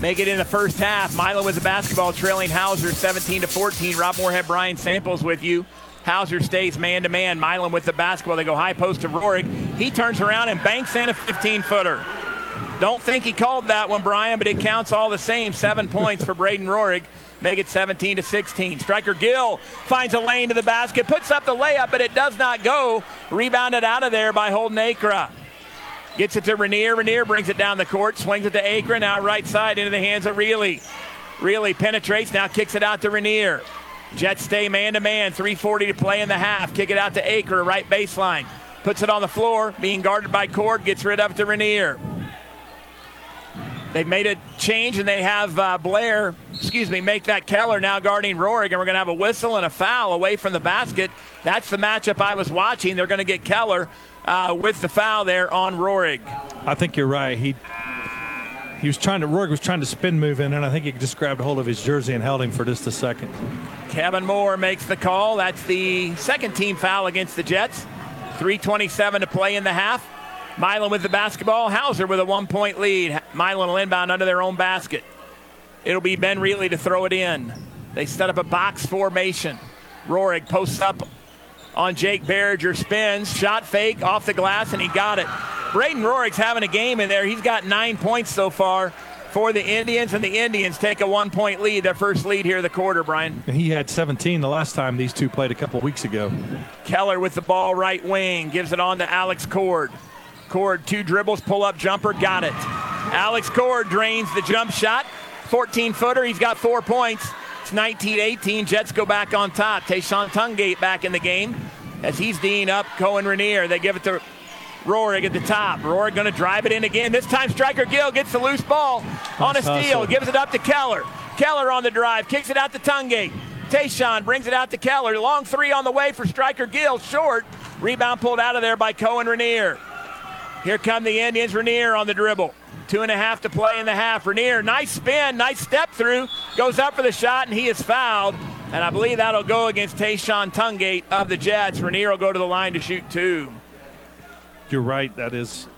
Make it in the first half. Milo with the basketball trailing Hauser 17 to 14. Rob Moorhead, Brian Samples with you. Hauser stays man to man. Milan with the basketball. They go high post to Rorig. He turns around and banks in a 15 footer. Don't think he called that one, Brian, but it counts all the same. Seven points for Braden Rorig. Make it 17 to 16. Striker Gill finds a lane to the basket, puts up the layup, but it does not go. Rebounded out of there by Holden Acra. Gets it to Rainier. Rainier brings it down the court, swings it to Acra. Now right side into the hands of Reilly. Reilly penetrates, now kicks it out to Rainier. Jets stay man to man. 3.40 to play in the half. Kick it out to Acra, right baseline. Puts it on the floor, being guarded by Cord, gets rid of it to Rainier. They've made a change and they have uh, Blair, excuse me, make that Keller now guarding Rorig, and we're going to have a whistle and a foul away from the basket. That's the matchup I was watching. They're going to get Keller uh, with the foul there on Rorig. I think you're right. He he was trying to Rorig was trying to spin move in, and I think he just grabbed a hold of his jersey and held him for just a second. Kevin Moore makes the call. That's the second team foul against the Jets. 3:27 to play in the half. Milan with the basketball. Hauser with a one point lead. Milan will inbound under their own basket. It'll be Ben Reilly to throw it in. They set up a box formation. Rorig posts up on Jake Berger, spins, shot fake off the glass, and he got it. Braden Rorig's having a game in there. He's got nine points so far for the Indians, and the Indians take a one point lead, their first lead here of the quarter, Brian. And he had 17 the last time these two played a couple weeks ago. Keller with the ball right wing, gives it on to Alex Cord. Cord, two dribbles, pull up jumper, got it. Alex Cord drains the jump shot. 14 footer, he's got four points. It's 19 18. Jets go back on top. Tayshawn Tungate back in the game as he's Dean up Cohen Rainier. They give it to Rorig at the top. Rorig going to drive it in again. This time, Striker Gill gets the loose ball on a steal, gives it up to Keller. Keller on the drive, kicks it out to Tungate. Tayshawn brings it out to Keller. Long three on the way for Striker Gill, short. Rebound pulled out of there by Cohen Rainier. Here come the Indians. Rainier on the dribble. Two and a half to play in the half. Rainier, nice spin, nice step through, goes up for the shot, and he is fouled. And I believe that'll go against Tayshawn Tungate of the Jets. Rainier will go to the line to shoot two. You're right. That is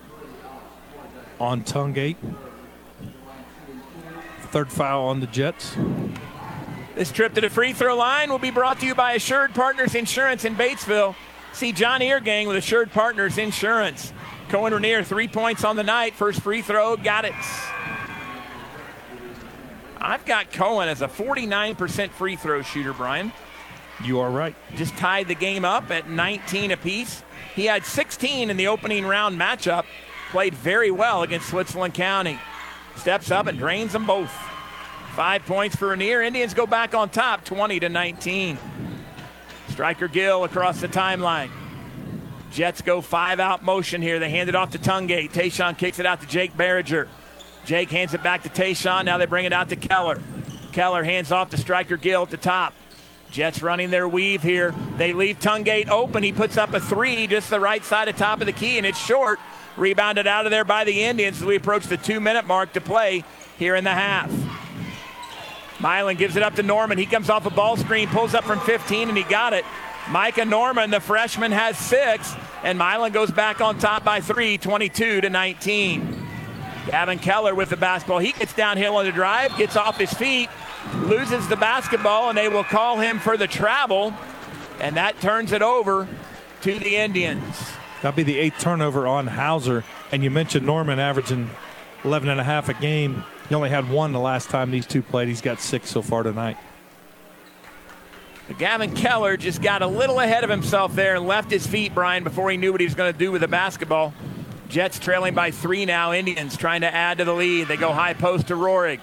on Tungate. Third foul on the Jets. This trip to the free throw line will be brought to you by Assured Partners Insurance in Batesville. See John Eargang with Assured Partners Insurance. Cohen Rainier, three points on the night. First free throw, got it. I've got Cohen as a 49% free throw shooter, Brian. You are right. Just tied the game up at 19 apiece. He had 16 in the opening round matchup. Played very well against Switzerland County. Steps up and drains them both. Five points for Rainier. Indians go back on top, 20 to 19. Striker Gill across the timeline. Jets go five out motion here. They hand it off to Tungate. Tayshawn kicks it out to Jake Barringer. Jake hands it back to Tayshawn. Now they bring it out to Keller. Keller hands off to Striker Gill at the top. Jets running their weave here. They leave Tungate open. He puts up a three just the right side of top of the key, and it's short. Rebounded out of there by the Indians as we approach the two minute mark to play here in the half. Milan gives it up to Norman. He comes off a ball screen, pulls up from 15, and he got it. Micah Norman, the freshman, has six, and Milan goes back on top by three, 22 to 19. Gavin Keller with the basketball. He gets downhill on the drive, gets off his feet, loses the basketball, and they will call him for the travel, and that turns it over to the Indians. That'll be the eighth turnover on Hauser. And you mentioned Norman averaging 11 and a half a game. He only had one the last time these two played. He's got six so far tonight. Gavin Keller just got a little ahead of himself there and left his feet, Brian, before he knew what he was going to do with the basketball. Jets trailing by three now. Indians trying to add to the lead. They go high post to Rorig.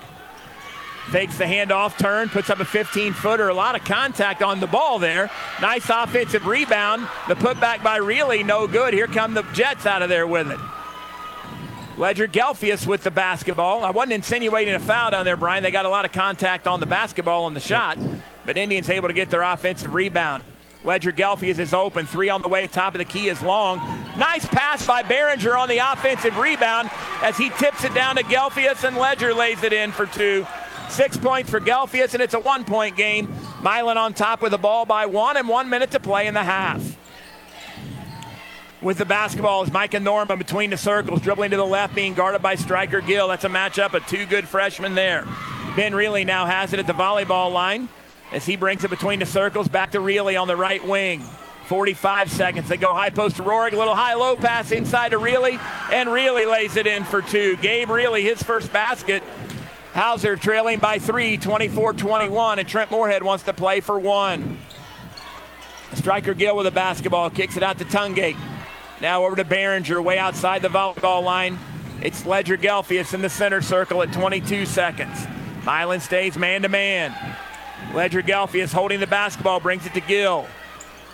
Fakes the handoff turn, puts up a 15 footer. A lot of contact on the ball there. Nice offensive rebound. The putback by Reilly, no good. Here come the Jets out of there with it. Ledger Gelfius with the basketball. I wasn't insinuating a foul down there, Brian. They got a lot of contact on the basketball on the shot, but Indians able to get their offensive rebound. Ledger Gelfius is open. Three on the way. Top of the key is long. Nice pass by Barringer on the offensive rebound as he tips it down to Gelfius and Ledger lays it in for two. Six points for Gelfius, and it's a one point game. Milan on top with the ball by one and one minute to play in the half. With the basketball is Micah Norman between the circles, dribbling to the left, being guarded by Striker Gill. That's a matchup of two good freshmen there. Ben Reilly now has it at the volleyball line as he brings it between the circles, back to Reilly on the right wing. 45 seconds. They go high post to Rorig, a little high low pass inside to Reilly, and Reilly lays it in for two. Gabe Reilly, his first basket. Hauser trailing by three, 24 21, and Trent Moorhead wants to play for one. Striker Gill with the basketball, kicks it out to Tungate. Now over to Barringer, way outside the volleyball line. It's Ledger Gelfius in the center circle at 22 seconds. Milan stays man to man. Ledger Gelfius holding the basketball, brings it to Gill.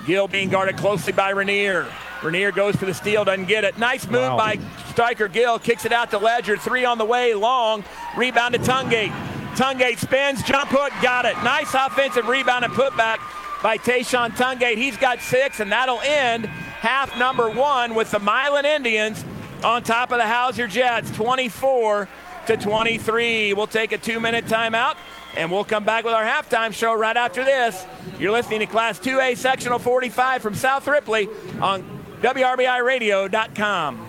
Gill being guarded closely by Rainier. Rainier goes for the steal, doesn't get it. Nice move Wow. by Striker Gill, kicks it out to Ledger. Three on the way, long. Rebound to Tungate. Tungate spins, jump hook, got it. Nice offensive rebound and putback by Tayshawn Tungate. He's got six, and that'll end half number one with the Milan Indians on top of the Hauser Jets, 24 to 23. We'll take a two-minute timeout, and we'll come back with our halftime show right after this. You're listening to Class 2A Sectional 45 from South Ripley on WRBIRadio.com.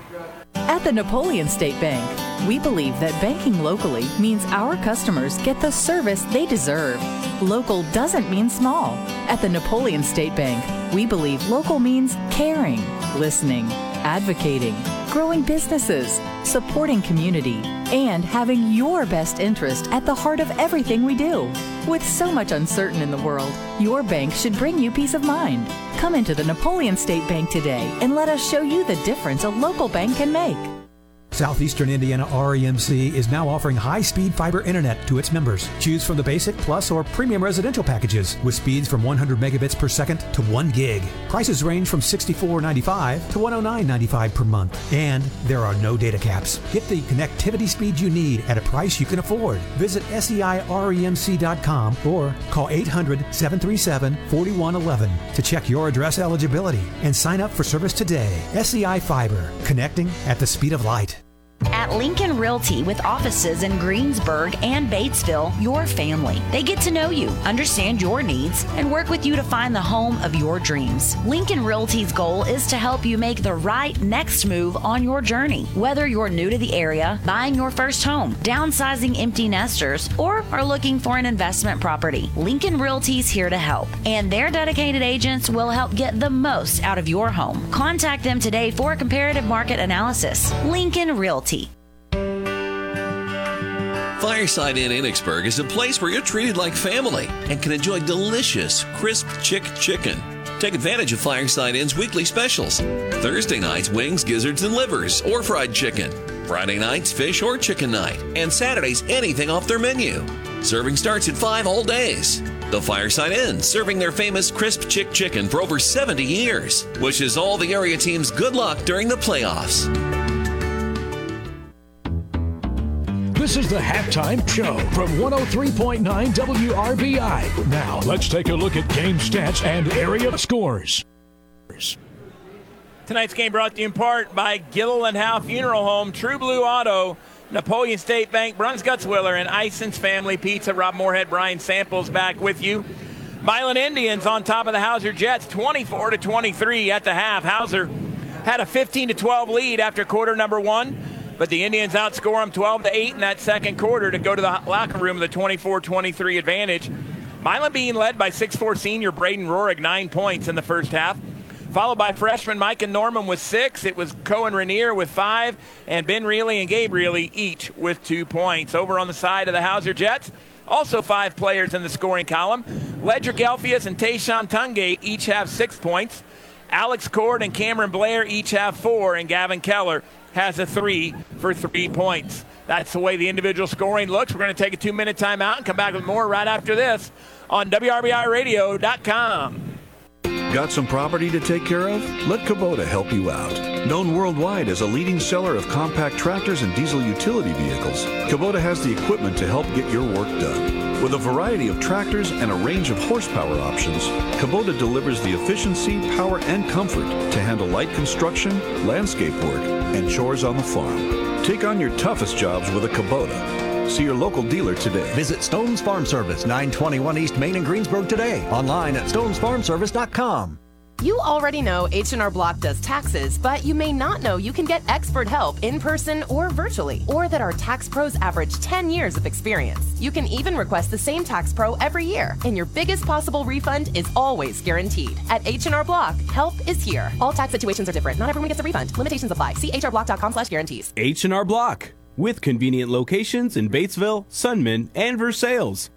At the Napoleon State Bank, we believe that banking locally means our customers get the service they deserve. Local doesn't mean small. At the Napoleon State Bank, we believe local means caring, listening, advocating, growing businesses, supporting community, and having your best interest at the heart of everything we do. With so much uncertain in the world, your bank should bring you peace of mind. Come into the Napoleon State Bank today and let us show you the difference a local bank can make. Southeastern Indiana REMC is now offering high-speed fiber internet to its members. Choose from the basic, plus, or premium residential packages with speeds from 100 megabits per second to 1 gig. Prices range from $64.95 to $109.95 per month, and there are no data caps. Get the connectivity speed you need at a price you can afford. Visit seiremc.com or call 800-737-4111 to check your address eligibility and sign up for service today. SEI Fiber, connecting at the speed of light. At Lincoln Realty, with offices in Greensburg and Batesville, your family. They get to know you, understand your needs, and work with you to find the home of your dreams. Lincoln Realty's goal is to help you make the right next move on your journey. Whether you're new to the area, buying your first home, downsizing empty nesters, or are looking for an investment property, Lincoln Realty's here to help. And their dedicated agents will help get the most out of your home. Contact them today for a comparative market analysis. Lincoln Realty. Fireside Inn Enochsburg is a place where you're treated like family and can enjoy delicious, crisp chick chicken. Take advantage of Fireside Inn's weekly specials. Thursday nights, wings, gizzards, and livers, or fried chicken. Friday nights, fish or chicken night. And Saturdays, anything off their menu. Serving starts at 5 all days. The Fireside Inn, serving their famous crisp chick chicken for over 70 years. Wishes all the area teams good luck during the playoffs. This is the halftime show from 103.9 WRBI. Now, let's take a look at game stats and area scores. Tonight's game brought to you in part by Gilliland Howe Funeral Home, True Blue Auto, Napoleon State Bank, Bruns Gutzwiller, and Ison's Family Pizza. Rob Moorhead, Brian Samples back with you. Milan Indians on top of the Hauser Jets, 24 to 23 at the half. Hauser had a 15 to 12 lead after quarter number one, but the Indians outscore them 12 to 8 in that second quarter to go to the locker room with a 24-23 advantage. Milan being led by 6'4 senior Braden Rohrig, nine points in the first half followed by freshman Micah Norman with six. It was Cohen Rainier with five, and Ben Reilly and Gabe Reilly each with two points. Over on the side of the Hauser Jets, also five players in the scoring column. Ledger Gelfius and Tayshawn Tungate each have six points. Alex Cord and Cameron Blair each have four, and Gavin Keller has a three for three points. That's the way the individual scoring looks. We're going to take a two minute timeout and come back with more right after this on WRBIRadio.com. Got some property to take care of? Let Kubota help you out. Known worldwide as a leading seller of compact tractors and diesel utility vehicles, Kubota has the equipment to help get your work done. With a variety of tractors and a range of horsepower options, Kubota delivers the efficiency, power, and comfort to handle light construction, landscape work, and chores on the farm. Take on your toughest jobs with a Kubota. See your local dealer today. Visit Stone's Farm Service, 921 East Main in Greensburg today. Online at stonesfarmservice.com. You already know H&R Block does taxes, but you may not know you can get expert help in person or virtually, or that our tax pros average 10 years of experience. You can even request the same tax pro every year, and your biggest possible refund is always guaranteed. At H&R Block, help is here. All tax situations are different. Not everyone gets a refund. Limitations apply. See hrblock.com/guarantees. H&R Block with convenient locations in Batesville, Sunman, and Versailles.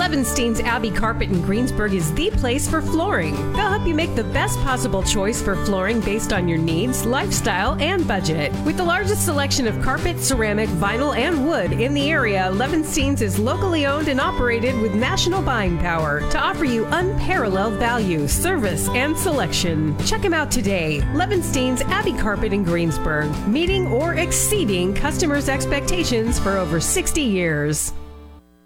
Levenstein's Abbey Carpet in Greensburg is the place for flooring. They'll help you make the best possible choice for flooring based on your needs, lifestyle, and budget. With the largest selection of carpet, ceramic, vinyl, and wood in the area, Levenstein's is locally owned and operated with national buying power to offer you unparalleled value, service, and selection. Check them out today. Levenstein's Abbey Carpet in Greensburg, meeting or exceeding customers' expectations for over 60 years.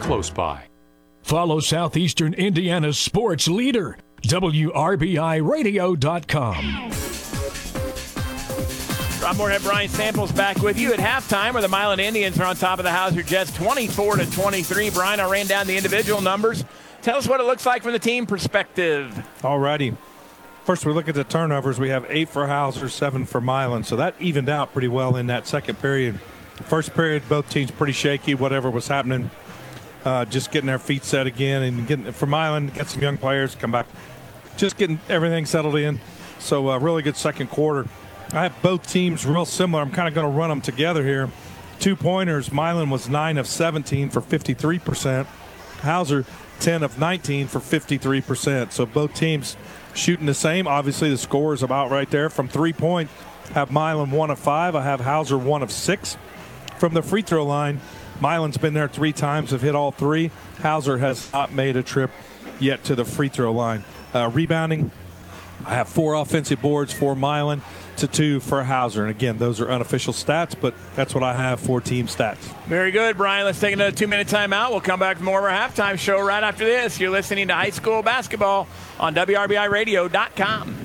close by. Follow Southeastern Indiana's sports leader, WRBIRadio.com. Rob Moorhead, Brian Samples back with you at halftime where the Milan Indians are on top of the Hauser Jets 24 to 23. Brian, I ran down the individual numbers. Tell us what it looks like from the team perspective. All righty. First, we look at the turnovers. We have eight for Hauser, seven for Milan. So that evened out pretty well in that second period. First period, both teams pretty shaky, whatever was happening. Uh, just getting their feet set again and getting from Milan, get some young players, come back. Just getting everything settled in. So, uh, really good second quarter. I have both teams real similar. I'm kind of going to run them together here. Two pointers. Milan was 9 of 17 for 53%. Hauser, 10 of 19 for 53%. So both teams shooting the same. Obviously, the score is about right there. From three point, have Milan 1 of 5. I have Hauser 1 of 6. from the free throw line. Milan's been there three times, have hit all three. Hauser has not made a trip yet to the free throw line. Uh, rebounding, I have four offensive boards for Milan to two for Hauser. And again, those are unofficial stats, but that's what I have for team stats. Very good, Brian. Let's take another two minute timeout. We'll come back with more of our halftime show right after this. You're listening to high school basketball on WRBIRadio.com.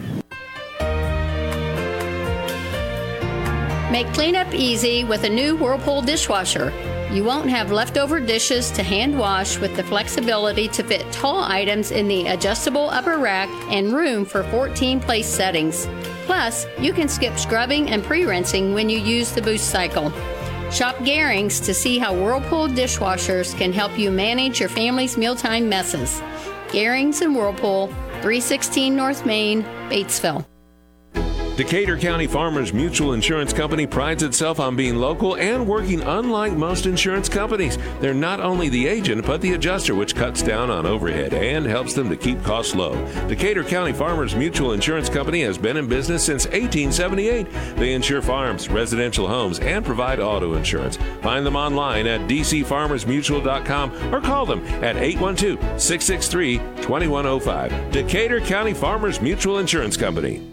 Make cleanup easy with a new Whirlpool dishwasher. You won't have leftover dishes to hand wash with the flexibility to fit tall items in the adjustable upper rack and room for 14 place settings. Plus, you can skip scrubbing and pre rinsing when you use the boost cycle. Shop Garings to see how Whirlpool dishwashers can help you manage your family's mealtime messes. Garings and Whirlpool, 316 North Main, Batesville. Decatur County Farmers Mutual Insurance Company prides itself on being local and working unlike most insurance companies. They're not only the agent, but the adjuster, which cuts down on overhead and helps them to keep costs low. Decatur County Farmers Mutual Insurance Company has been in business since 1878. They insure farms, residential homes, and provide auto insurance. Find them online at dcfarmersmutual.com or call them at 812 663 2105. Decatur County Farmers Mutual Insurance Company.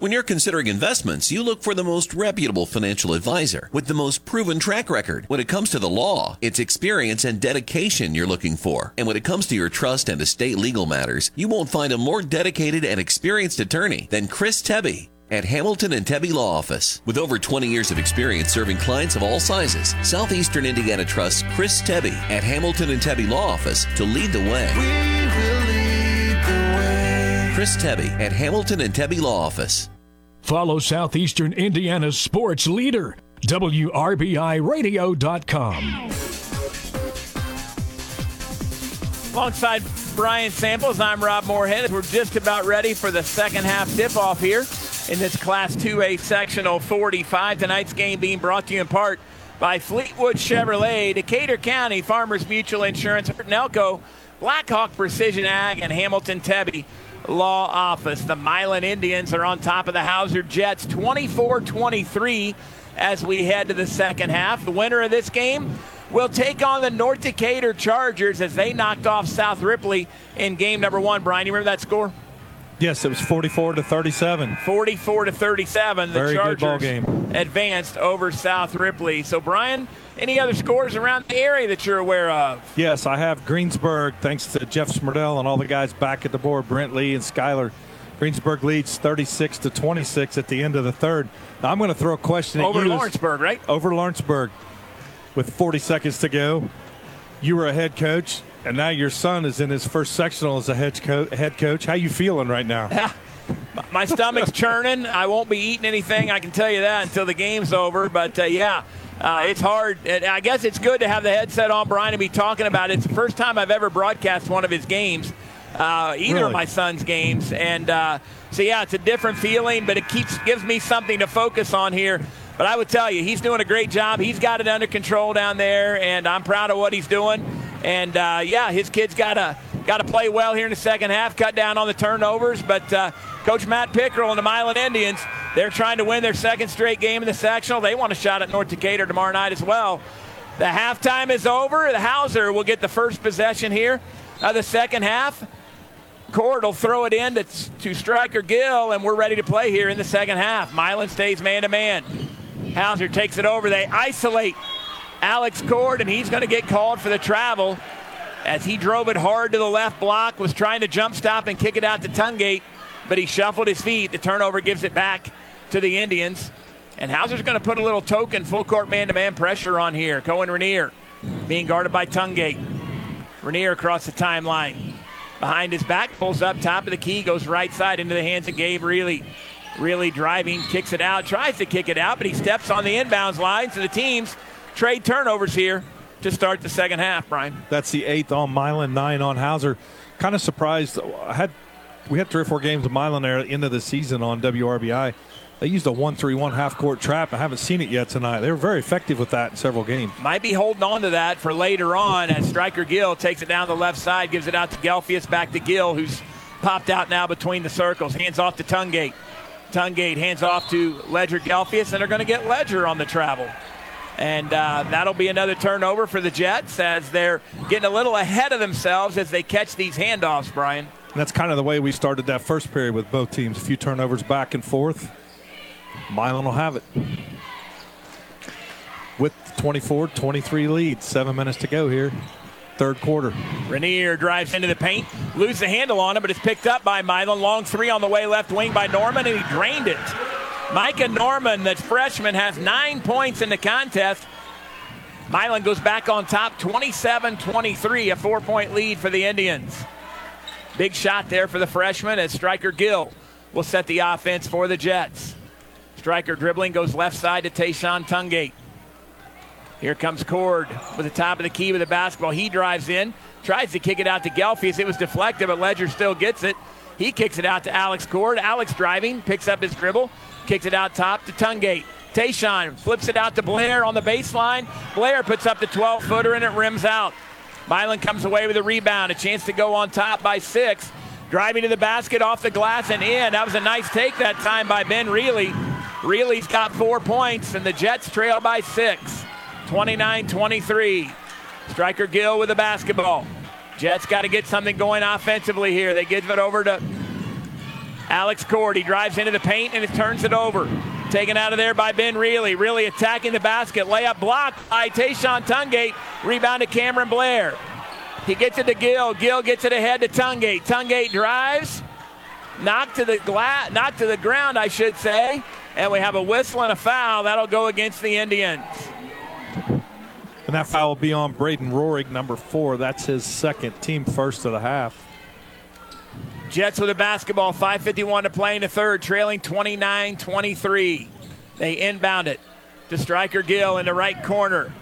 When you're considering investments, you look for the most reputable financial advisor with the most proven track record. When it comes to the law, it's experience and dedication you're looking for. And when it comes to your trust and estate legal matters, you won't find a more dedicated and experienced attorney than Chris Tebby at Hamilton and Tebby Law Office. With over 20 years of experience serving clients of all sizes, Southeastern Indiana trusts Chris Tebby at Hamilton and Tebby Law Office to lead the way. Chris Tebby at Hamilton and Tebby Law Office. Follow Southeastern Indiana's sports leader, WRBIRadio.com. Alongside Brian Samples, I'm Rob Moorhead. We're just about ready for the second half tip off here in this Class 2A Sectional 45. Tonight's game being brought to you in part by Fleetwood Chevrolet, Decatur County Farmers Mutual Insurance, Nelco, Blackhawk Precision Ag, and Hamilton Tebby Law Office. The Milan Indians are on top of the Hauser Jets 24 23 as we head to the second half. The winner of this game will take on the North Decatur Chargers as they knocked off South Ripley in game number one. Brian, you remember that score? Yes, it was 44 to 37. 44 to 37. The Very Chargers good ball game. advanced over South Ripley. So, Brian, any other scores around the area that you're aware of? Yes, I have Greensburg, thanks to Jeff Smerdell and all the guys back at the board, Brent Lee and Skyler. Greensburg leads 36 to 26 at the end of the third. Now I'm going to throw a question Over at you. Lawrenceburg, right? Over Lawrenceburg with 40 seconds to go. You were a head coach, and now your son is in his first sectional as a head, co- head coach. How you feeling right now? My stomach's churning. I won't be eating anything. I can tell you that until the game's over. But uh, yeah, uh, it's hard. And I guess it's good to have the headset on, Brian, and be talking about it. It's the first time I've ever broadcast one of his games, uh, either Really? of my son's games. And uh, so yeah, it's a different feeling, but it keeps gives me something to focus on here. But I would tell you, he's doing a great job. He's got it under control down there, and I'm proud of what he's doing. And uh, yeah, his kid's got to got to play well here in the second half, cut down on the turnovers. But uh, Coach Matt Pickerel and the Milan Indians, they're trying to win their second straight game in the sectional. They want a shot at North Decatur tomorrow night as well. The halftime is over. The Hauser will get the first possession here of the second half. Cord will throw it in to, to Striker Gill, and we're ready to play here in the second half. Milan stays man to man. Hauser takes it over. They isolate Alex Cord, and he's going to get called for the travel as he drove it hard to the left block, was trying to jump stop and kick it out to Tungate, but he shuffled his feet. The turnover gives it back to the Indians. And Hauser's going to put a little token full court man to man pressure on here. Cohen Rainier being guarded by Tungate. Rainier across the timeline. Behind his back, pulls up top of the key, goes right side into the hands of Gabe Reilly, Really driving, kicks it out, tries to kick it out, but he steps on the inbounds line. So the teams trade turnovers here to start the second half, Brian. That's the eighth on Milan, nine on Hauser. Kind of surprised. I had we had three or four games of Milan there at the end of the season on WRBI. They used a one-three-one half-court trap. I haven't seen it yet tonight. They were very effective with that in several games. Might be holding on to that for later on as Striker Gill takes it down the left side, gives it out to Gelfius, back to Gill, who's popped out now between the circles. Hands off to Tungate. Tungate hands off to Ledger Gelfius, and they're going to get Ledger on the travel. And uh, that'll be another turnover for the Jets as they're getting a little ahead of themselves as they catch these handoffs, Brian. That's kind of the way we started that first period with both teams. A few turnovers back and forth. Milan will have it. With 24 23 lead, seven minutes to go here. Third quarter. Rainier drives into the paint, loses the handle on it, but it's picked up by Milan. Long three on the way left wing by Norman, and he drained it. Micah Norman, the freshman, has nine points in the contest. Milan goes back on top 27 23, a four point lead for the Indians. Big shot there for the freshman as Striker Gill will set the offense for the Jets. Striker dribbling goes left side to Tayshawn Tungate. Here comes Cord with the top of the key with the basketball. He drives in, tries to kick it out to Gelfius. It was deflected, but Ledger still gets it. He kicks it out to Alex Cord. Alex driving, picks up his dribble, kicks it out top to Tungate. Tayshawn flips it out to Blair on the baseline. Blair puts up the 12 footer and it rims out. Milan comes away with a rebound, a chance to go on top by six. Driving to the basket off the glass and in. That was a nice take that time by Ben Reilly. Reilly's got four points, and the Jets trail by six. 29 23. Striker Gill with the basketball. Jets got to get something going offensively here. They give it over to Alex Cord. He drives into the paint and it turns it over. Taken out of there by Ben Reilly. Really attacking the basket. Layup blocked by Tayshawn Tungate. Rebound to Cameron Blair. He gets it to Gill. Gill gets it ahead to Tungate. Tungate drives. Knocked to the glass, not to the ground, I should say. And we have a whistle and a foul. That'll go against the Indians. And that foul will be on Braden Rohrig, number four. That's his second, team first of the half. Jets with the basketball, 5.51 to play in the third, trailing 29 23. They inbound it to Striker Gill in the right corner.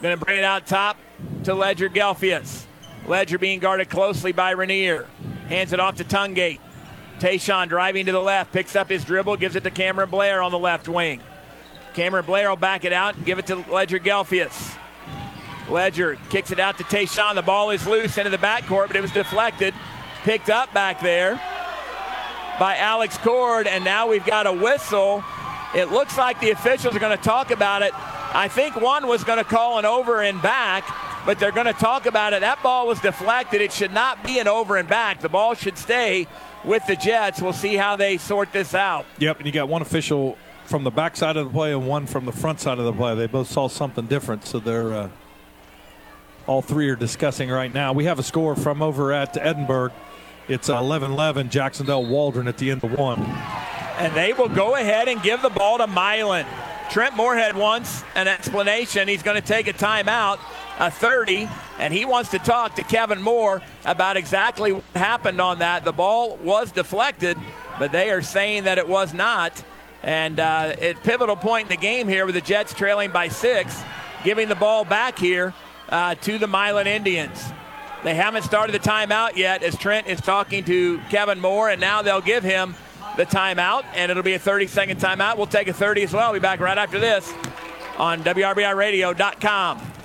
Going to bring it out top to Ledger Gelfius. Ledger being guarded closely by Rainier. Hands it off to Tungate. Tayshawn driving to the left, picks up his dribble, gives it to Cameron Blair on the left wing. Cameron Blair will back it out and give it to Ledger Gelfius. Ledger kicks it out to Tayshawn. The ball is loose into the backcourt, but it was deflected. Picked up back there by Alex Cord, and now we've got a whistle. It looks like the officials are going to talk about it. I think one was going to call an over and back, but they're going to talk about it. That ball was deflected. It should not be an over and back. The ball should stay with the Jets. We'll see how they sort this out. Yep, and you got one official from the back side of the play and one from the front side of the play. They both saw something different, so they're uh, all three are discussing right now. We have a score from over at Edinburgh. It's 11-11, Jacksonville Waldron at the end of one. And they will go ahead and give the ball to Milan. Trent Moorhead wants an explanation. He's going to take a timeout, a 30, and he wants to talk to Kevin Moore about exactly what happened on that. The ball was deflected, but they are saying that it was not. And uh, at pivotal point in the game here with the Jets trailing by six, giving the ball back here uh, to the Milan Indians. They haven't started the timeout yet as Trent is talking to Kevin Moore, and now they'll give him the timeout, and it'll be a 30 second timeout. We'll take a 30 as well. We'll be back right after this on WRBIRadio.com.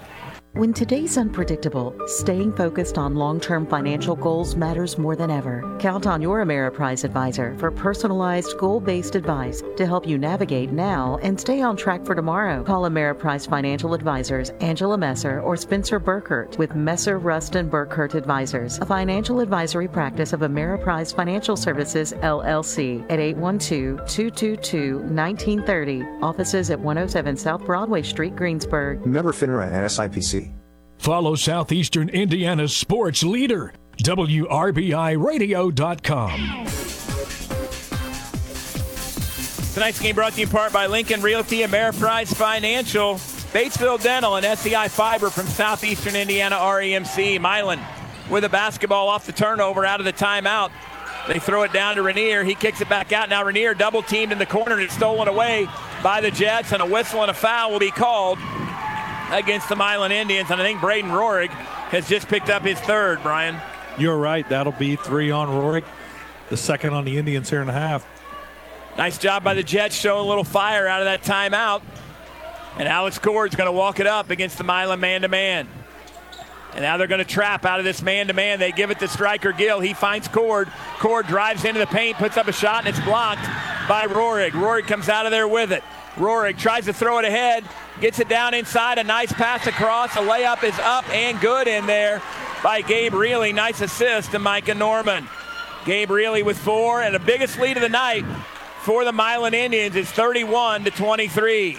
When today's unpredictable, staying focused on long term financial goals matters more than ever. Count on your Ameriprise advisor for personalized, goal based advice to help you navigate now and stay on track for tomorrow. Call Ameriprise Financial Advisors Angela Messer or Spencer Burkert with Messer, Rust, and Burkert Advisors, a financial advisory practice of Ameriprise Financial Services, LLC, at 812 222 1930. Offices at 107 South Broadway Street, Greensburg. Member FINRA and SIPC. Follow Southeastern Indiana's sports leader, WRBIRadio.com. Tonight's game brought to you in part by Lincoln Realty, Ameriprise Financial, Batesville Dental, and SEI Fiber from Southeastern Indiana REMC. Milan with a basketball off the turnover out of the timeout. They throw it down to Rainier. He kicks it back out. Now Rainier double teamed in the corner and it's stolen away by the Jets, and a whistle and a foul will be called against the Milan Indians. And I think Braden Rohrig has just picked up his third, Brian. You're right. That'll be three on Rohrig, the second on the Indians here in a half. Nice job by the Jets showing a little fire out of that timeout. And Alex Cord's going to walk it up against the Milan man to man. And now they're going to trap out of this man to man. They give it to Striker Gill. He finds Cord. Cord drives into the paint, puts up a shot, and it's blocked by Rohrig. Rohrig comes out of there with it. Rohrig tries to throw it ahead, gets it down inside. A nice pass across. A layup is up and good in there by Gabe Reilly. Nice assist to Micah Norman. Gabe Reilly with four, and the biggest lead of the night for the Milan Indians is 31 to 23.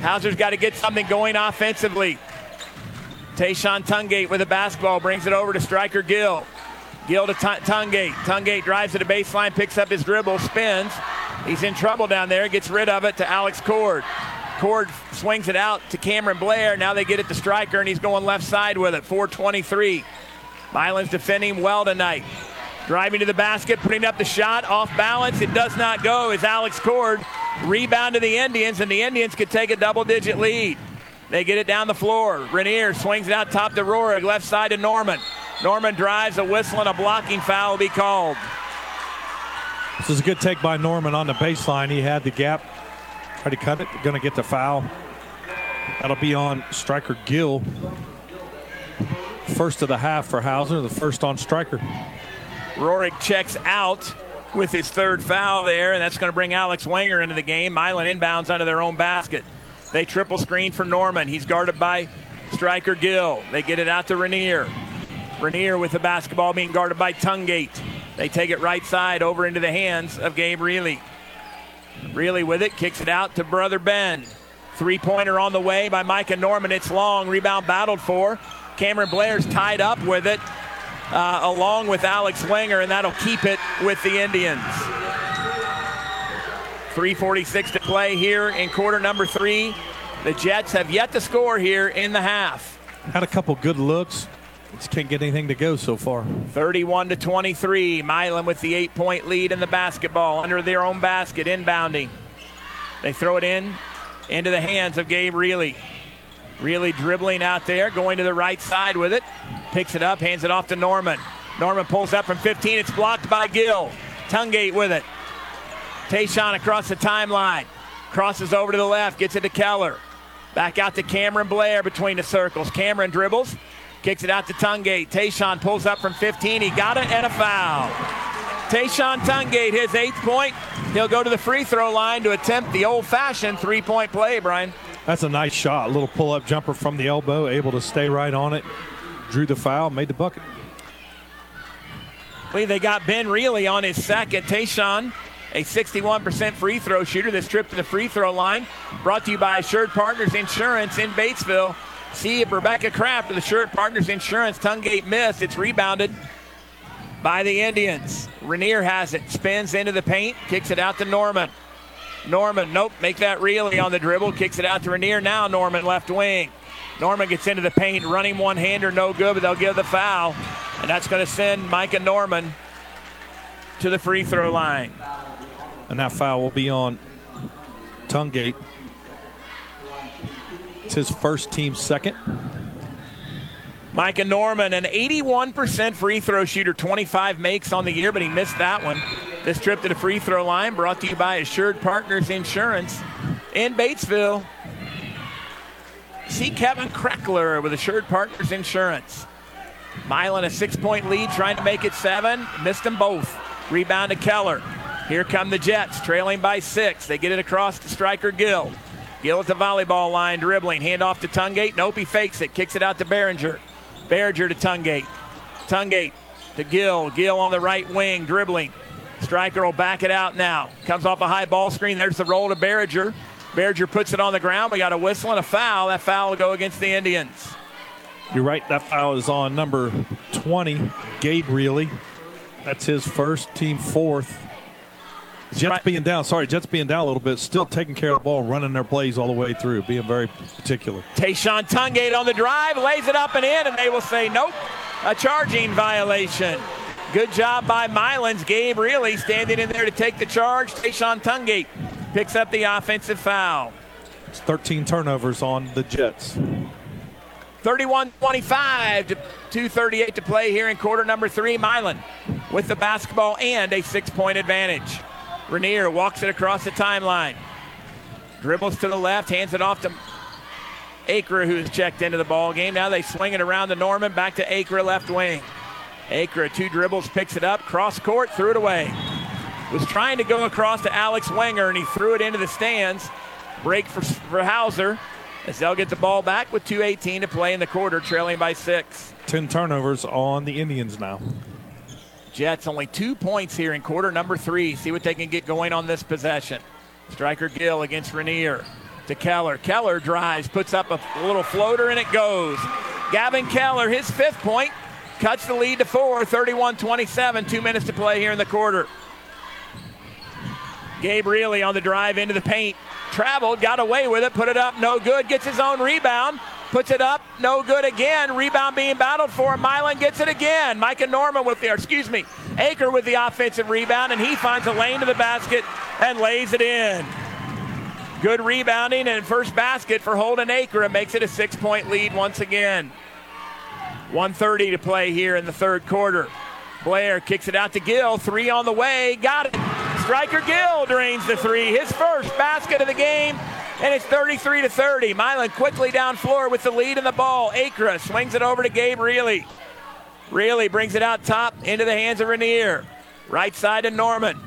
Hauser's got to get something going offensively. Tayshawn Tungate with a basketball brings it over to Striker Gill. Gill to T- Tungate. Tungate drives to the baseline, picks up his dribble, spins. He's in trouble down there, gets rid of it to Alex Cord. Cord swings it out to Cameron Blair. Now they get it to Striker, and he's going left side with it. 423. Milan's defending well tonight. Driving to the basket, putting up the shot, off balance. It does not go as Alex Cord rebound to the Indians, and the Indians could take a double digit lead. They get it down the floor. Rainier swings it out top to Rohrig, left side to Norman. Norman drives a whistle and a blocking foul will be called. This is a good take by Norman on the baseline. He had the gap. Tried to cut it. Going to get the foul. That'll be on striker Gill. First of the half for Hauser, the first on striker. Rohrig checks out with his third foul there, and that's going to bring Alex Wenger into the game. Milan inbounds under their own basket. They triple screen for Norman. He's guarded by striker Gill. They get it out to Rainier. Rainier with the basketball being guarded by Tungate. They take it right side over into the hands of Gabe Reilly. Reilly with it, kicks it out to Brother Ben. Three pointer on the way by Micah Norman. It's long. Rebound battled for. Cameron Blair's tied up with it, uh, along with Alex Wenger, and that'll keep it with the Indians. 3.46 to play here in quarter number three. The Jets have yet to score here in the half. Had a couple good looks. Just can't get anything to go so far. 31 to 23. Milan with the eight point lead in the basketball under their own basket, inbounding. They throw it in into the hands of Gabe Reilly. Reilly dribbling out there, going to the right side with it. Picks it up, hands it off to Norman. Norman pulls up from 15. It's blocked by Gill. Tungate with it. Tayshawn across the timeline. Crosses over to the left, gets it to Keller. Back out to Cameron Blair between the circles. Cameron dribbles, kicks it out to Tungate. Tayshawn pulls up from 15. He got it and a foul. Tayshawn Tungate, his eighth point. He'll go to the free throw line to attempt the old fashioned three point play, Brian. That's a nice shot. A little pull up jumper from the elbow, able to stay right on it. Drew the foul, made the bucket. I believe they got Ben Reilly on his second. Tayshawn a 61% free throw shooter that's tripped to the free throw line. Brought to you by Assured Partners Insurance in Batesville. See if Rebecca Kraft of the Assured Partners Insurance. Tungate missed. It's rebounded by the Indians. Rainier has it. Spins into the paint. Kicks it out to Norman. Norman, nope, make that Reilly on the dribble. Kicks it out to Rainier. Now Norman left wing. Norman gets into the paint, running one hander, no good, but they'll give the foul. And that's going to send Micah Norman to the free throw line. And that foul will be on Tungate. His first team second. Micah Norman, an 81% free throw shooter, 25 makes on the year, but he missed that one. This trip to the free throw line brought to you by Assured Partners Insurance in Batesville. See Kevin Kreckler with Assured Partners Insurance. Milan a six point lead, trying to make it seven. Missed them both. Rebound to Keller. Here come the Jets, trailing by six. They get it across to striker Gill. Gill at the volleyball line, dribbling. Hand off to Tungate. Nope, he fakes it. Kicks it out to Barringer. Barringer to Tungate. Tungate to Gill. Gill on the right wing, dribbling. Striker will back it out now. Comes off a high ball screen. There's the roll to Barringer. Barringer puts it on the ground. We got a whistle and a foul. That foul will go against the Indians. You're right. That foul is on number 20, Gabe Reilly. That's his first, team fourth. Jets right. being down, sorry, Jets being down a little bit, still taking care of the ball, running their plays all the way through, being very particular. Tayshawn Tungate on the drive, lays it up and in, and they will say nope, a charging violation. Good job by Milan's Gabe Reilly standing in there to take the charge. Tayshawn Tungate picks up the offensive foul. It's 13 turnovers on the Jets. 31 25 to 238 to play here in quarter number three. Milan with the basketball and a six point advantage. Rainier walks it across the timeline. Dribbles to the left, hands it off to Acra, who's checked into the ball game. Now they swing it around to Norman, back to Acra, left wing. Acra, two dribbles, picks it up, cross court, threw it away. Was trying to go across to Alex Wenger, and he threw it into the stands. Break for, for Hauser as they'll get the ball back with 2.18 to play in the quarter, trailing by six. 10 turnovers on the Indians now. Jets only two points here in quarter number three. See what they can get going on this possession. Striker Gill against Rainier to Keller. Keller drives, puts up a little floater, and it goes. Gavin Keller, his fifth point, cuts the lead to four, 31 27. Two minutes to play here in the quarter. Gabe Reilly on the drive into the paint. Traveled, got away with it, put it up, no good. Gets his own rebound, puts it up, no good again. Rebound being battled for. Milan gets it again. Micah Norman with the, excuse me, Acra with the offensive rebound, and he finds a lane to the basket and lays it in. Good rebounding and first basket for Holden Acra. It makes it a six point lead once again. 130 to play here in the third quarter. Blair kicks it out to Gill. Three on the way. Got it. Striker Gill drains the three. His first basket of the game. And it's 33 to 30. Milan quickly down floor with the lead in the ball. Acra swings it over to Gabe Reilly. Reilly brings it out top into the hands of Rainier. Right side to Norman.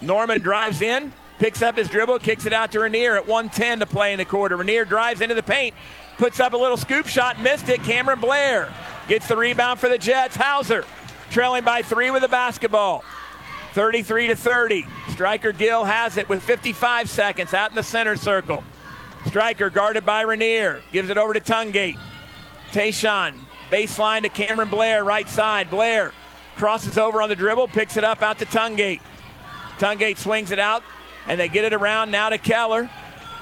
Norman drives in, picks up his dribble, kicks it out to Rainier at 110 to play in the quarter. Rainier drives into the paint, puts up a little scoop shot, missed it. Cameron Blair gets the rebound for the Jets. Hauser trailing by three with the basketball. 33 to 30. Striker Gill has it with 55 seconds out in the center circle. Striker guarded by Rainier. Gives it over to Tungate. Tayshawn, baseline to Cameron Blair, right side. Blair crosses over on the dribble, picks it up out to Tungate. Tungate swings it out, and they get it around now to Keller.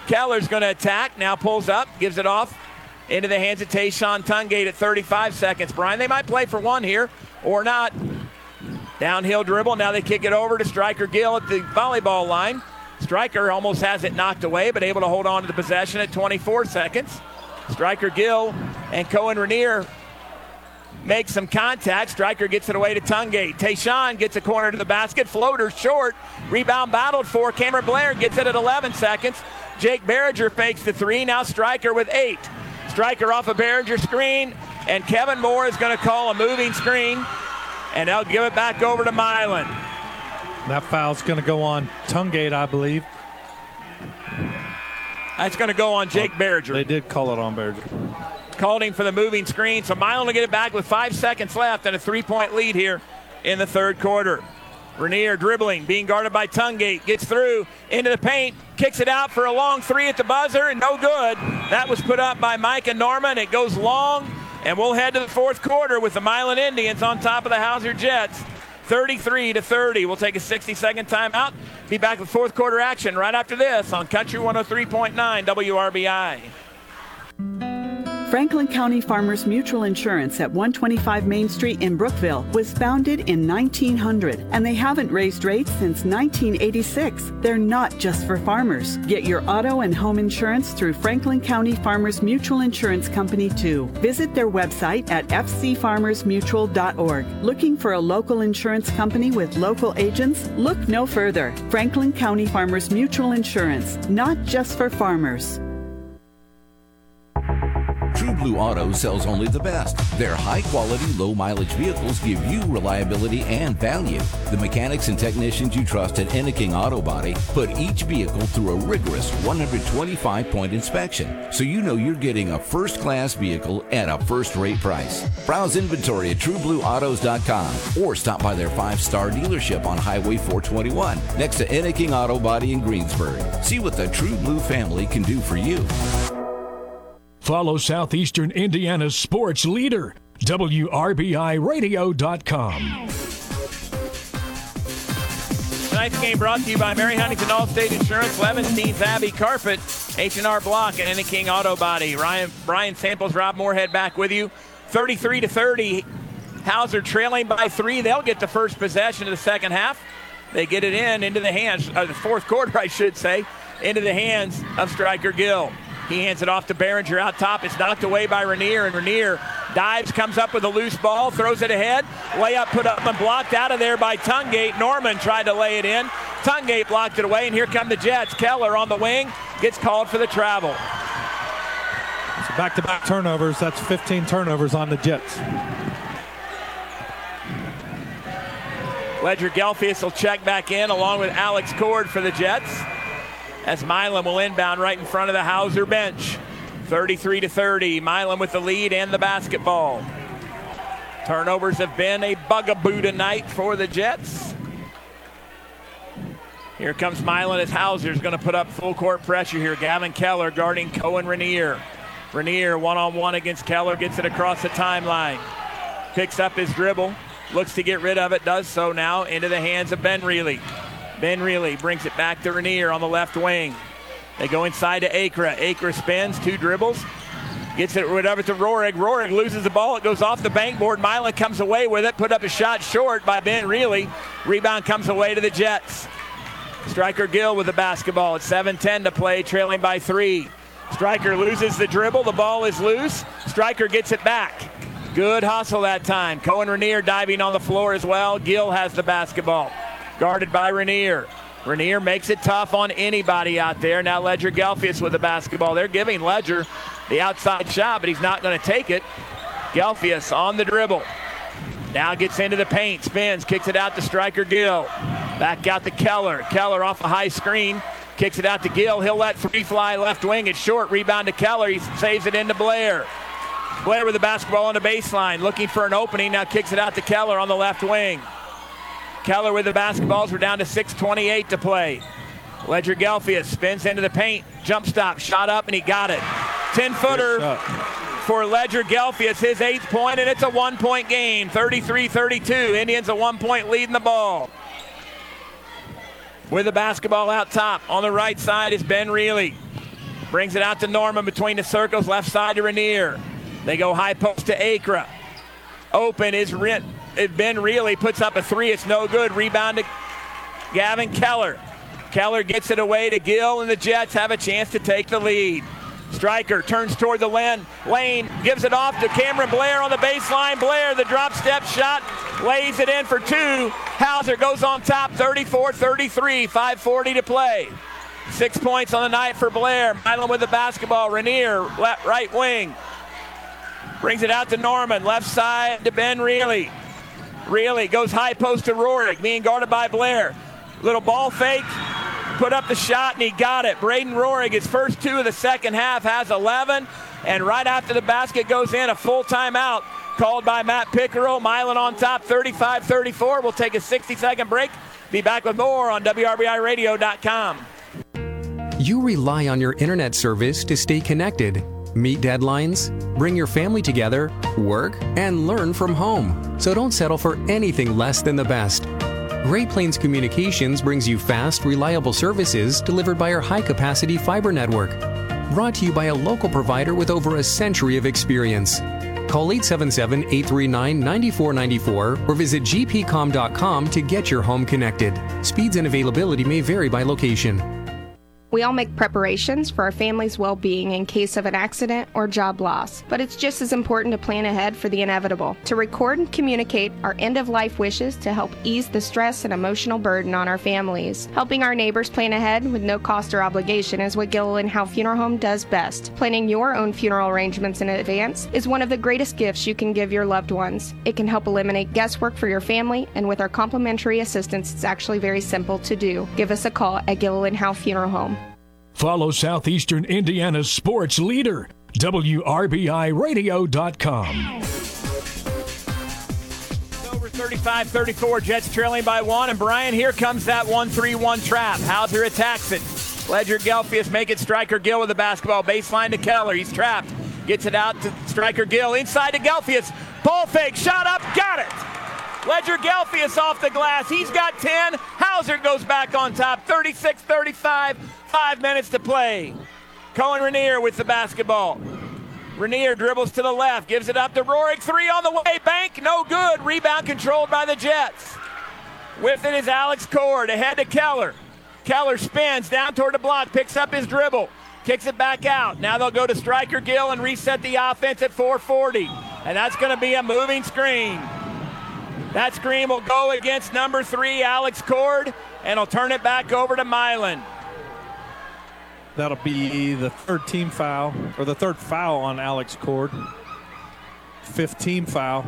Keller's going to attack, now pulls up, gives it off into the hands of Tayshawn Tungate at 35 seconds. Brian, they might play for one here or not. Downhill dribble. Now they kick it over to Striker Gill at the volleyball line. Striker almost has it knocked away, but able to hold on to the possession at 24 seconds. Striker Gill and Cohen Rainier make some contact. Striker gets it away to Tungate. Tayshawn gets a corner to the basket. Floater short. Rebound battled for. Cameron Blair gets it at 11 seconds. Jake Barringer fakes the three. Now Striker with eight. Striker off a Barringer screen, and Kevin Moore is going to call a moving screen, and they'll give it back over to Milan. That foul's going to go on Tungate, I believe. That's going to go on Jake oh, Berger. They did call it on Berger. Called him for the moving screen, so Milan will get it back with five seconds left and a three-point lead here in the third quarter. Rainier dribbling, being guarded by Tungate, gets through into the paint, kicks it out for a long three at the buzzer, and no good. That was put up by Micah Norman. It goes long, and we'll head to the fourth quarter with the Milan Indians on top of the Hauser Jets. 33 to 30. We'll take a 60 second timeout. Be back with fourth quarter action right after this on Country 103.9 WRBI. Franklin County Farmers Mutual Insurance at 125 Main Street in Brookville was founded in 1900 and they haven't raised rates since 1986. They're not just for farmers. Get your auto and home insurance through Franklin County Farmers Mutual Insurance Company too. Visit their website at fcfarmersmutual.org. Looking for a local insurance company with local agents? Look no further. Franklin County Farmers Mutual Insurance, not just for farmers. True Blue Auto sells only the best. Their high quality, low mileage vehicles give you reliability and value. The mechanics and technicians you trust at Enneking Auto Body put each vehicle through a rigorous 125 point inspection, so you know you're getting a first class vehicle at a first rate price. Browse inventory at trueblueautos.com or stop by their five star dealership on Highway 421 next to Enneking Auto Body in Greensburg. See what the True Blue family can do for you. Follow Southeastern Indiana's sports leader, WRBIRadio.com. Tonight's game brought to you by Mary Huntington Allstate Insurance, Levenstein's Abbey Carpet, H&R Block, and Enneking Auto Body. Ryan, Brian Samples, Rob Moorhead back with you. 33 to 30. Hauser trailing by three. They'll get the first possession of the second half. They get it in into the hands, of the fourth quarter, I should say, into the hands of Striker Gill. He hands it off to Barringer out top. It's knocked away by Rainier, and Rainier dives, comes up with a loose ball, throws it ahead. Layup put up and blocked out of there by Tungate. Norman tried to lay it in. Tungate blocked it away, and here come the Jets. Keller on the wing gets called for the travel. So back to back turnovers. That's 15 turnovers on the Jets. Ledger Gelfius will check back in along with Alex Cord for the Jets as Milan will inbound right in front of the Hauser bench. 33 to 30. Milan with the lead and the basketball. Turnovers have been a bugaboo tonight for the Jets. Here comes Milan as Hauser's going to put up full court pressure here. Gavin Keller guarding Cohen Rainier. Rainier one on one against Keller, gets it across the timeline. Picks up his dribble, looks to get rid of it, does so now into the hands of Ben Reilly. Ben Reilly brings it back to Rainier on the left wing. They go inside to Acra. Acra spins, two dribbles, gets it whatever to Rohrig. Rohrig loses the ball. It goes off the bankboard. Milan comes away with it. Put up a shot short by Ben Reilly. Rebound comes away to the Jets. Striker Gill with the basketball. It's 7-10 to play, trailing by three. Striker loses the dribble. The ball is loose. Striker gets it back. Good hustle that time. Cohen Rainier diving on the floor as well. Gill has the basketball. Guarded by Rainier. Rainier makes it tough on anybody out there. Now Ledger Gelfius with the basketball. They're giving Ledger the outside shot, but he's not going to take it. Gelfius on the dribble. Now gets into the paint, spins, kicks it out to Striker Gill. Back out to Keller. Keller off a high screen, kicks it out to Gill. He'll let three fly left wing. It's short. Rebound to Keller. He saves it into Blair. Blair with the basketball on the baseline, looking for an opening. Now kicks it out to Keller on the left wing. Keller with the basketballs. We're down to 6.28 to play. Ledger Gelfius spins into the paint. Jump stop. Shot up, and he got it. 10 footer for Ledger Gelfius, his eighth point, and it's a one point game. 33 32. Indians a one point lead in the ball. With the basketball out top. On the right side is Ben Reilly. Brings it out to Norman between the circles, left side to Rainier. They go high post to Acra. Open is Rent. Ben Reilly puts up a three. It's no good. Rebound to Gavin Keller. Keller gets it away to Gill, and the Jets have a chance to take the lead. Striker turns toward the lane, lane, gives it off to Cameron Blair on the baseline. Blair, the drop step shot, lays it in for two. Hauser goes on top, 34 33, 5.40 to play. Six points on the night for Blair. Milan with the basketball. Rainier, left, right wing. Brings it out to Norman, left side to Ben Reilly. Reilly goes high post to Rohrig, being guarded by Blair. Little ball fake, put up the shot, and he got it. Braden Rohrig, his first two of the second half, has 11. And right after the basket goes in, a full timeout called by Matt Pickerel. Milan on top, 35 34. We'll take a 60 second break. Be back with more on WRBIRadio.com. You rely on your internet service to stay connected, meet deadlines, bring your family together, work, and learn from home. So don't settle for anything less than the best. Great Plains Communications brings you fast, reliable services delivered by our high capacity fiber network. Brought to you by a local provider with over a century of experience. Call 877 839 9494 or visit gpcom.com to get your home connected. Speeds and availability may vary by location. We all make preparations for our family's well being in case of an accident or job loss, but it's just as important to plan ahead for the inevitable, to record and communicate our end of life wishes to help ease the stress and emotional burden on our families. Helping our neighbors plan ahead with no cost or obligation is what Gilliland Howe Funeral Home does best. Planning your own funeral arrangements in advance is one of the greatest gifts you can give your loved ones. It can help eliminate guesswork for your family, and with our complimentary assistance, it's actually very simple to do. Give us a call at Gilliland Howe Funeral Home. Follow Southeastern Indiana's sports leader, WRBIRadio.com. Over 35 34, Jets trailing by one. And Brian, here comes that 1 3 1 trap. Hauser attacks it. Ledger Gelfius make it Striker Gill with the basketball. Baseline to Keller. He's trapped. Gets it out to Striker Gill. Inside to Gelfius. Ball fake. Shot up. Got it. Ledger Gelfius off the glass. He's got 10. Hauser goes back on top. 36 35. Five minutes to play. Cohen Rainier with the basketball. Rainier dribbles to the left, gives it up to Rohrig. Three on the way, bank, no good. Rebound controlled by the Jets. With it is Alex Cord ahead to Keller. Keller spins down toward the block, picks up his dribble, kicks it back out. Now they'll go to Striker Gill and reset the offense at 440. And that's going to be a moving screen. That screen will go against number three, Alex Cord, and I'll turn it back over to Milan. That'll be the third team foul, or the third foul on Alex Cord. Fifth team foul.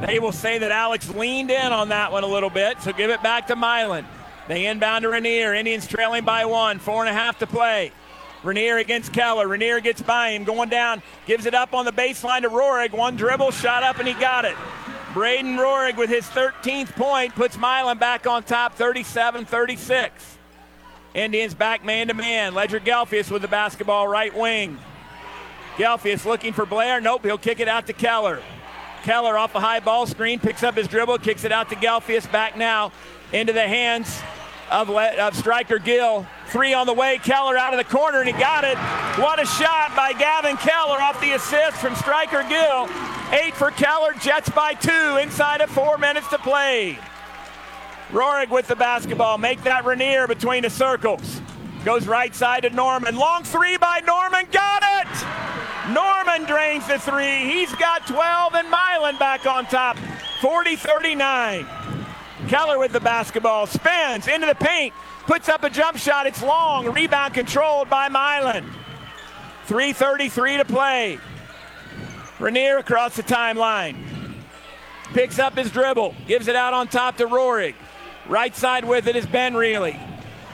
They will say that Alex leaned in on that one a little bit, so give it back to Milan. They inbound to Rainier. Indians trailing by one, four and a half to play. Rainier against Keller. Rainier gets by him, going down, gives it up on the baseline to Rohrig. One dribble, shot up, and he got it. Braden Rohrig with his 13th point puts Milan back on top 37 36. Indians back man to man. Ledger Gelfius with the basketball right wing. Gelfius looking for Blair. Nope, he'll kick it out to Keller. Keller off a high ball screen, picks up his dribble, kicks it out to Gelfius. Back now into the hands of, Le- of striker Gill. Three on the way. Keller out of the corner, and he got it. What a shot by Gavin Keller off the assist from striker Gill. Eight for Keller. Jets by two inside of four minutes to play. Rohrig with the basketball. Make that Rainier between the circles. Goes right side to Norman. Long three by Norman. Got it! Norman drains the three. He's got 12 and Milan back on top. 40 39. Keller with the basketball. Spins into the paint. Puts up a jump shot. It's long. Rebound controlled by Milan. 3.33 to play. Rainier across the timeline. Picks up his dribble. Gives it out on top to Rohrig. Right side with it is Ben Reilly.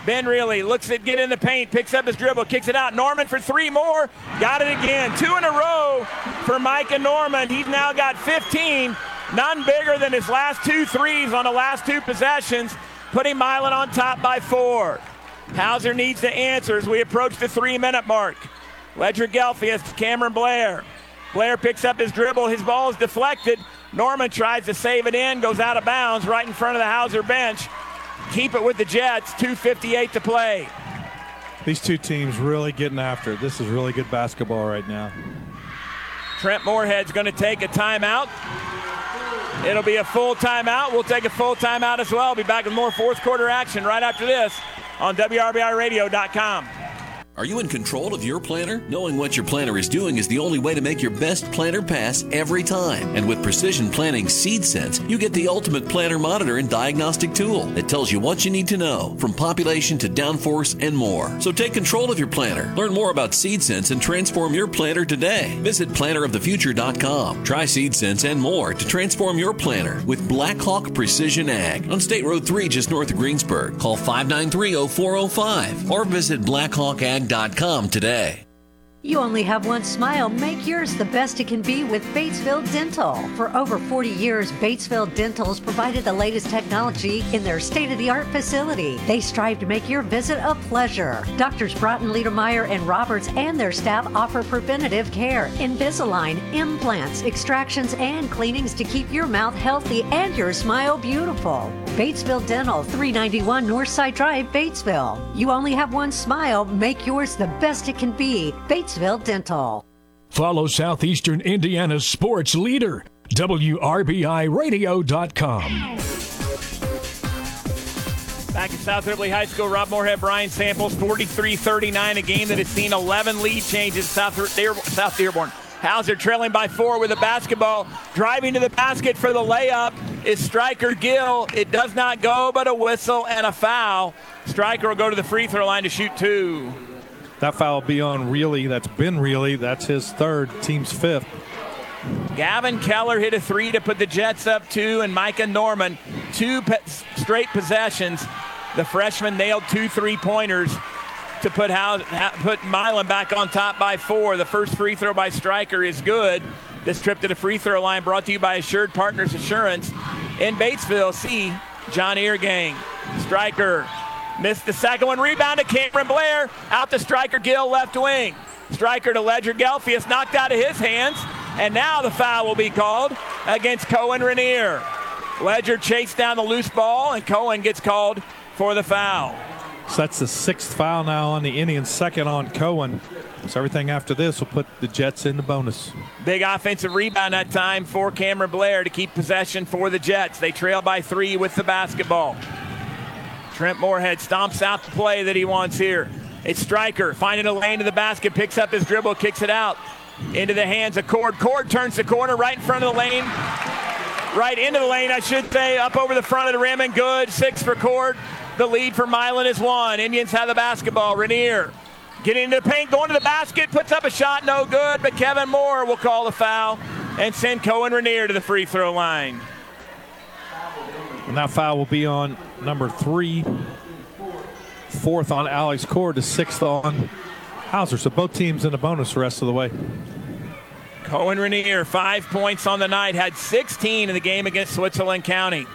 Ben Reilly looks at get in the paint, picks up his dribble, kicks it out. Norman for three more. Got it again. Two in a row for Micah Norman. He's now got 15. None bigger than his last two threes on the last two possessions, putting Milan on top by four. Hauser needs to answer as we approach the three minute mark. Ledger Gelfius, Cameron Blair. Blair picks up his dribble. His ball is deflected. Norman tries to save it in, goes out of bounds right in front of the Hauser bench. Keep it with the Jets. 2.58 to play. These two teams really getting after it. This is really good basketball right now. Trent Moorhead's going to take a timeout. It'll be a full timeout. We'll take a full timeout as well. Be back with more fourth quarter action right after this on WRBIRadio.com. Are you in control of your planter? Knowing what your planter is doing is the only way to make your best planter pass every time. And with Precision Planting Seed Sense, you get the ultimate planter monitor and diagnostic tool that tells you what you need to know, from population to downforce and more. So take control of your planter. Learn more about Seed Sense and transform your planter today. Visit plannerofthefuture.com. Try Seed Sense and more to transform your planter with Blackhawk Precision Ag on State Road 3 just north of Greensburg. Call 593-0405 or visit blackhawkag.com today. You only have one smile. Make yours the best it can be with Batesville Dental. For over 40 years, Batesville Dental has provided the latest technology in their state of the art facility. They strive to make your visit a pleasure. Doctors Broughton, Liedermeyer, and Roberts and their staff offer preventative care, Invisalign, implants, extractions, and cleanings to keep your mouth healthy and your smile beautiful. Batesville Dental, 391 Northside Drive, Batesville. You only have one smile. Make yours the best it can be. Batesville Dental. Follow Southeastern Indiana's sports leader, WRBIRadio.com. Back at South Ripley High School, Rob Moorhead, Brian Samples, 43-39, a game that has seen 11 lead changes. South, South Dearborn. Hauser trailing by four with a basketball. Driving to the basket for the layup is Striker Gill. It does not go, but a whistle and a foul. Striker will go to the free throw line to shoot two. That foul be on Reilly. That's Ben Reilly. That's his third, team's fifth. Gavin Keller hit a three to put the Jets up two, and Micah Norman, two pe- straight possessions. The freshman nailed two three pointers to put How- put Milan back on top by four. The first free throw by Striker is good. This trip to the free throw line brought to you by Assured Partners Assurance. In Batesville, see John Eargang. Striker missed the second one. Rebound to Cameron Blair. Out to Striker Gill, left wing. Striker to Ledger Gelfius, knocked out of his hands. And now the foul will be called against Cohen Rainier. Ledger chased down the loose ball, and Cohen gets called for the foul. So that's the sixth foul now on the Indians, second on Cohen. So everything after this will put the Jets in the bonus. Big offensive rebound that time for Cameron Blair to keep possession for the Jets. They trail by three with the basketball. Trent Moorhead stomps out the play that he wants here. It's Striker finding a lane to the basket, picks up his dribble, kicks it out into the hands of Cord. Cord turns the corner right in front of the lane. Right into the lane, I should say, up over the front of the rim and good. Six for Cord. The lead for Milan is one. Indians have the basketball. Rainier getting into the paint, going to the basket, puts up a shot, no good, but Kevin Moore will call the foul and send Cohen Rainier to the free throw line. And that foul will be on number three, fourth on Alex Cord, to sixth on Hauser. So both teams in the bonus the rest of the way. Cohen Rainier, five points on the night, had 16 in the game against Switzerland County.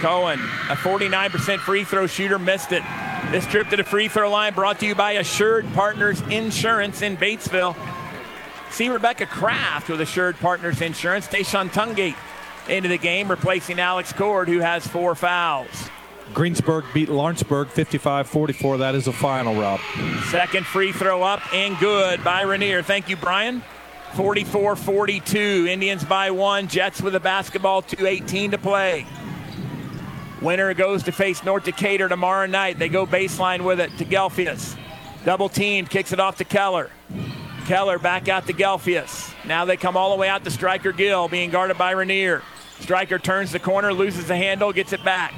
Cohen, a 49% free throw shooter, missed it. This trip to the free throw line brought to you by Assured Partners Insurance in Batesville. See Rebecca Kraft with Assured Partners Insurance. Tayshawn Tungate into the game, replacing Alex Cord, who has four fouls. Greensburg beat Lawrenceburg 55 44. That is a final, Rob. Second free throw up and good by Rainier. Thank you, Brian. 44 42. Indians by one. Jets with a basketball, 2.18 to play. Winner goes to face North Decatur tomorrow night. They go baseline with it to Gelfius. Double teamed, kicks it off to Keller. Keller back out to Gelfius. Now they come all the way out to Striker Gill, being guarded by Rainier. Striker turns the corner, loses the handle, gets it back.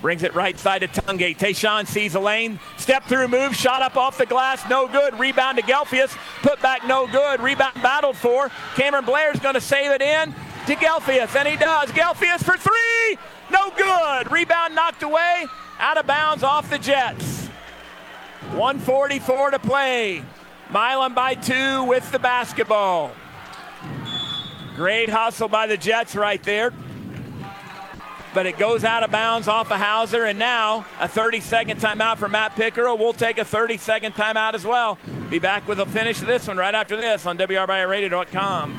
Brings it right side to Tungate. Tayshawn sees a lane. Step through move. Shot up off the glass. No good. Rebound to Gelfius. Put back no good. Rebound battled for. Cameron Blair's going to save it in to Gelfius. And he does. Gelfius for three. No good. Rebound knocked away. Out of bounds off the Jets. 144 to play. Milan by two with the basketball. Great hustle by the Jets right there. But it goes out of bounds off of Hauser, and now a 30 second timeout for Matt Pickerel. We'll take a 30 second timeout as well. Be back with a finish of this one right after this on WRBIRadio.com.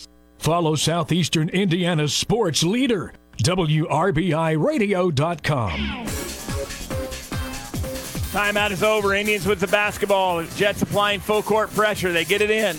Follow Southeastern Indiana's sports leader, WRBIRadio.com. Timeout is over. Indians with the basketball. Jets applying full court pressure. They get it in.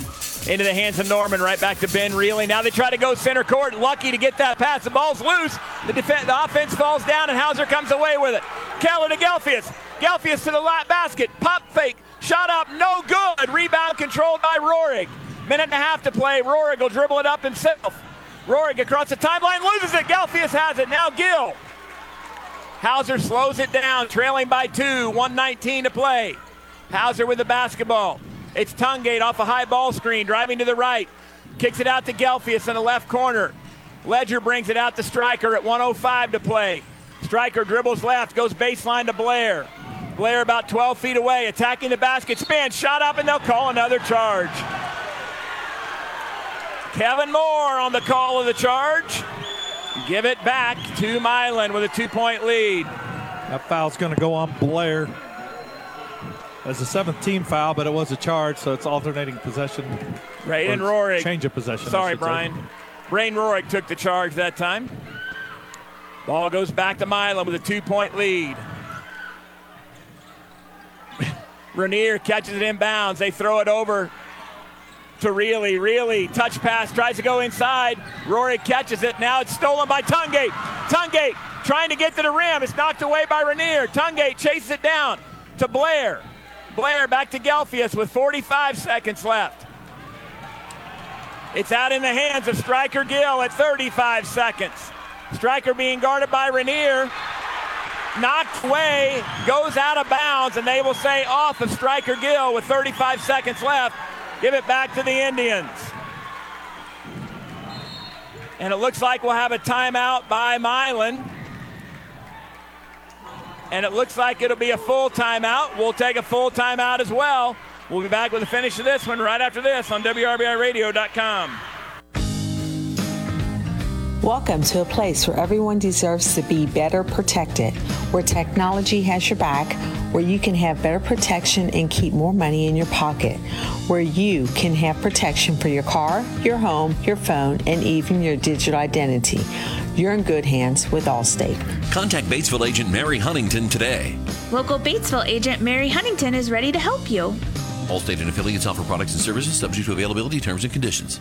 Into the hands of Norman. Right back to Ben Reilly. Now they try to go center court. Lucky to get that pass. The ball's loose. The, def- the offense falls down, and Hauser comes away with it. Keller to Gelfius. Gelfius to the lap basket. Pop fake. Shot up. No good. Rebound controlled by Rohrig. Minute and a half to play. Rohrig will dribble it up himself. Rohrig across the timeline. Loses it. Gelfius has it. Now Gill. Hauser slows it down, trailing by two, 119 to play. Hauser with the basketball. It's Tungate off a high ball screen, driving to the right. Kicks it out to Gelfius in the left corner. Ledger brings it out to Striker at 105 to play. Striker dribbles left, goes baseline to Blair. Blair about 12 feet away, attacking the basket, spin, shot up, and they'll call another charge. Kevin Moore on the call of the charge. Give it back to Milan with a two point lead. That foul's going to go on Blair. That's a seventh team foul, but it was a charge, so it's alternating possession. Braden Or Rohrig. Change of possession. Sorry. Brian. Braden Rohrig took the charge that time. Ball goes back to Milan with a two point lead. Rainier catches it inbounds. They throw it over to Reilly. Reilly, touch pass, tries to go inside. Rory catches it. Now it's stolen by Tungate. Tungate trying to get to the rim. It's knocked away by Rainier. Tungate chases it down to Blair. Blair back to Gelfius with 45 seconds left. It's out in the hands of Striker Gill at 35 seconds. Striker being guarded by Rainier. Knocked away, goes out of bounds, and they will say off of Striker Gill with 35 seconds left. Give it back to the Indians. And it looks like we'll have a timeout by Milan. and it looks like it'll be a full timeout. We'll take a full timeout as well. We'll be back with the finish of this one right after this on WRBIRadio.com. Welcome to a place where everyone deserves to be better protected, where technology has your back, where you can have better protection and keep more money in your pocket, where you can have protection for your car, your home, your phone, and even your digital identity. You're in good hands with Allstate. Contact Batesville agent Mary Huntington today. Local Batesville agent Mary Huntington is ready to help you. Allstate and affiliates offer products and services subject to availability, terms, and conditions.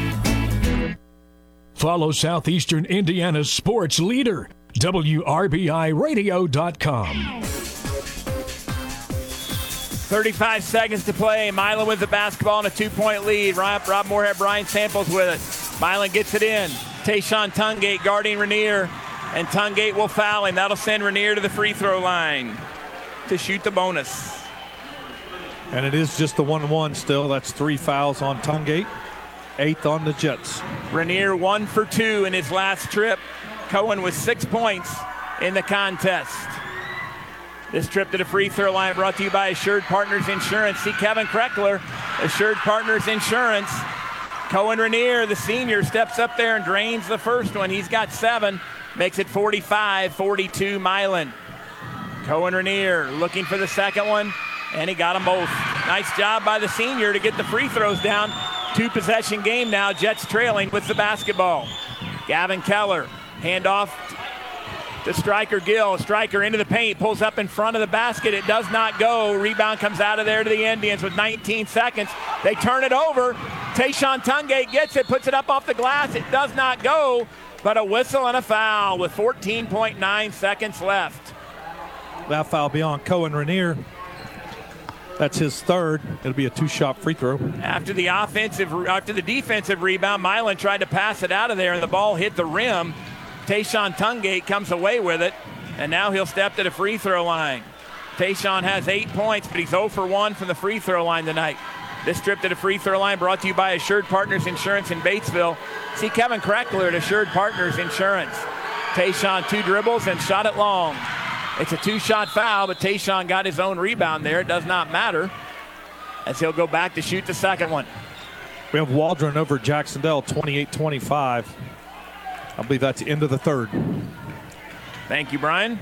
Follow Southeastern Indiana's sports leader, WRBIRadio.com. 35 seconds to play. Milan with the basketball and a two point lead. Rob, Rob Moorhead, Brian Samples with it. Milan gets it in. Tayshawn Tungate guarding Rainier, and Tungate will foul him. That'll send Rainier to the free throw line to shoot the bonus. And it is just the 1 1 still. That's three fouls on Tungate eighth on the Jets. Rainier one for two in his last trip. Cohen with six points in the contest. This trip to the free throw line brought to you by Assured Partners Insurance. See Kevin Kreckler, Assured Partners Insurance. Cohen Rainier, the senior, steps up there and drains the first one. He's got seven, makes it 45 42 Milan. Cohen Rainier looking for the second one, and he got them both. Nice job by the senior to get the free throws down. Two possession game now. Jets trailing with the basketball. Gavin Keller, handoff to Striker Gill. Striker into the paint, pulls up in front of the basket. It does not go. Rebound comes out of there to the Indians with 19 seconds. They turn it over. Tayshawn Tungate gets it, puts it up off the glass. It does not go, but a whistle and a foul with 14.9 seconds left. That foul beyond Cohen Rainier. That's his third. It'll be a two-shot free throw. After the offensive, after the defensive rebound, Milan tried to pass it out of there, and the ball hit the rim. Tayshawn Tungate comes away with it, and now he'll step to the free throw line. Tayshawn has eight points, but he's 0 for 1 from the free throw line tonight. This trip to the free throw line brought to you by Assured Partners Insurance in Batesville. See Kevin Kreckler at Assured Partners Insurance. Tayshawn two dribbles and shot it long. It's a two shot foul, but Tayshawn got his own rebound there. It does not matter as he'll go back to shoot the second one. We have Waldron over Jacksonville 28 25. I believe that's the end of the third. Thank you, Brian.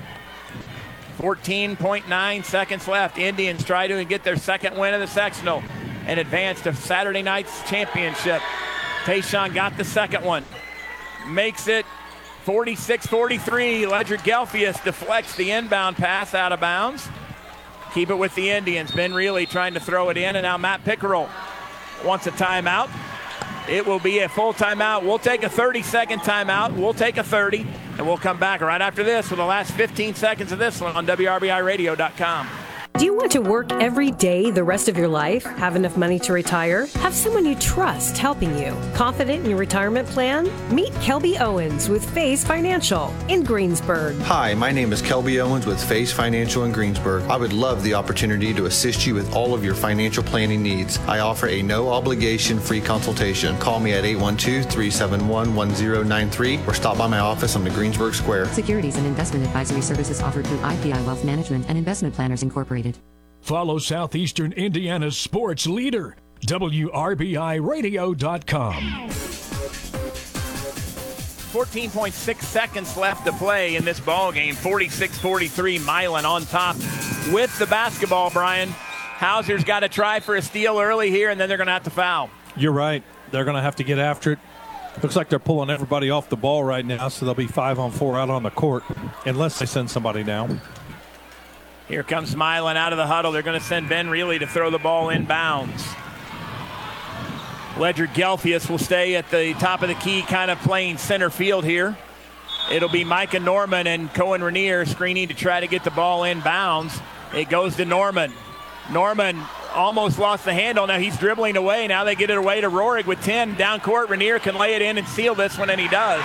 14.9 seconds left. Indians try to get their second win of the sectional and advance to Saturday night's championship. Tayshawn got the second one. Makes it 46 43. Ledger Gelfius deflects the inbound pass out of bounds. Keep it with the Indians. Ben Reilly trying to throw it in, and now Matt Pickerel wants a timeout. It will be a full timeout. We'll take a 30 second timeout. We'll take a 30, and we'll come back right after this for the last 15 seconds of this one on WRBIRadio.com. Do you want to work every day the rest of your life? Have enough money to retire? Have someone you trust helping you? Confident in your retirement plan? Meet Kelby Owens with Phase Financial in Greensburg. Hi, my name is Kelby Owens with Phase Financial in Greensburg. I would love the opportunity to assist you with all of your financial planning needs. I offer a no obligation free consultation. Call me at 812 371 1093 or stop by my office on the Greensburg Square. Securities and investment advisory services offered through IPI Wealth Management and Investment Planners Incorporated. Follow Southeastern Indiana's sports leader, WRBIRadio.com. 14.6 seconds left to play in this ball game. 46-43, Milan on top with the basketball. Brian Hauser's got to try for a steal early here, and then they're going to have to foul. You're right. They're going to have to get after it. Looks like they're pulling everybody off the ball right now, so they'll be five on four out on the court, unless they send somebody down. Here comes Milan out of the huddle. They're going to send Ben Reilly to throw the ball inbounds. Ledger Gelfius will stay at the top of the key, kind of playing center field here. It'll be Micah Norman and Cohen Rainier screening to try to get the ball in bounds. It goes to Norman. Norman almost lost the handle. Now he's dribbling away. Now they get it away to Rohrig with 10 down court. Rainier can lay it in and seal this one, and he does.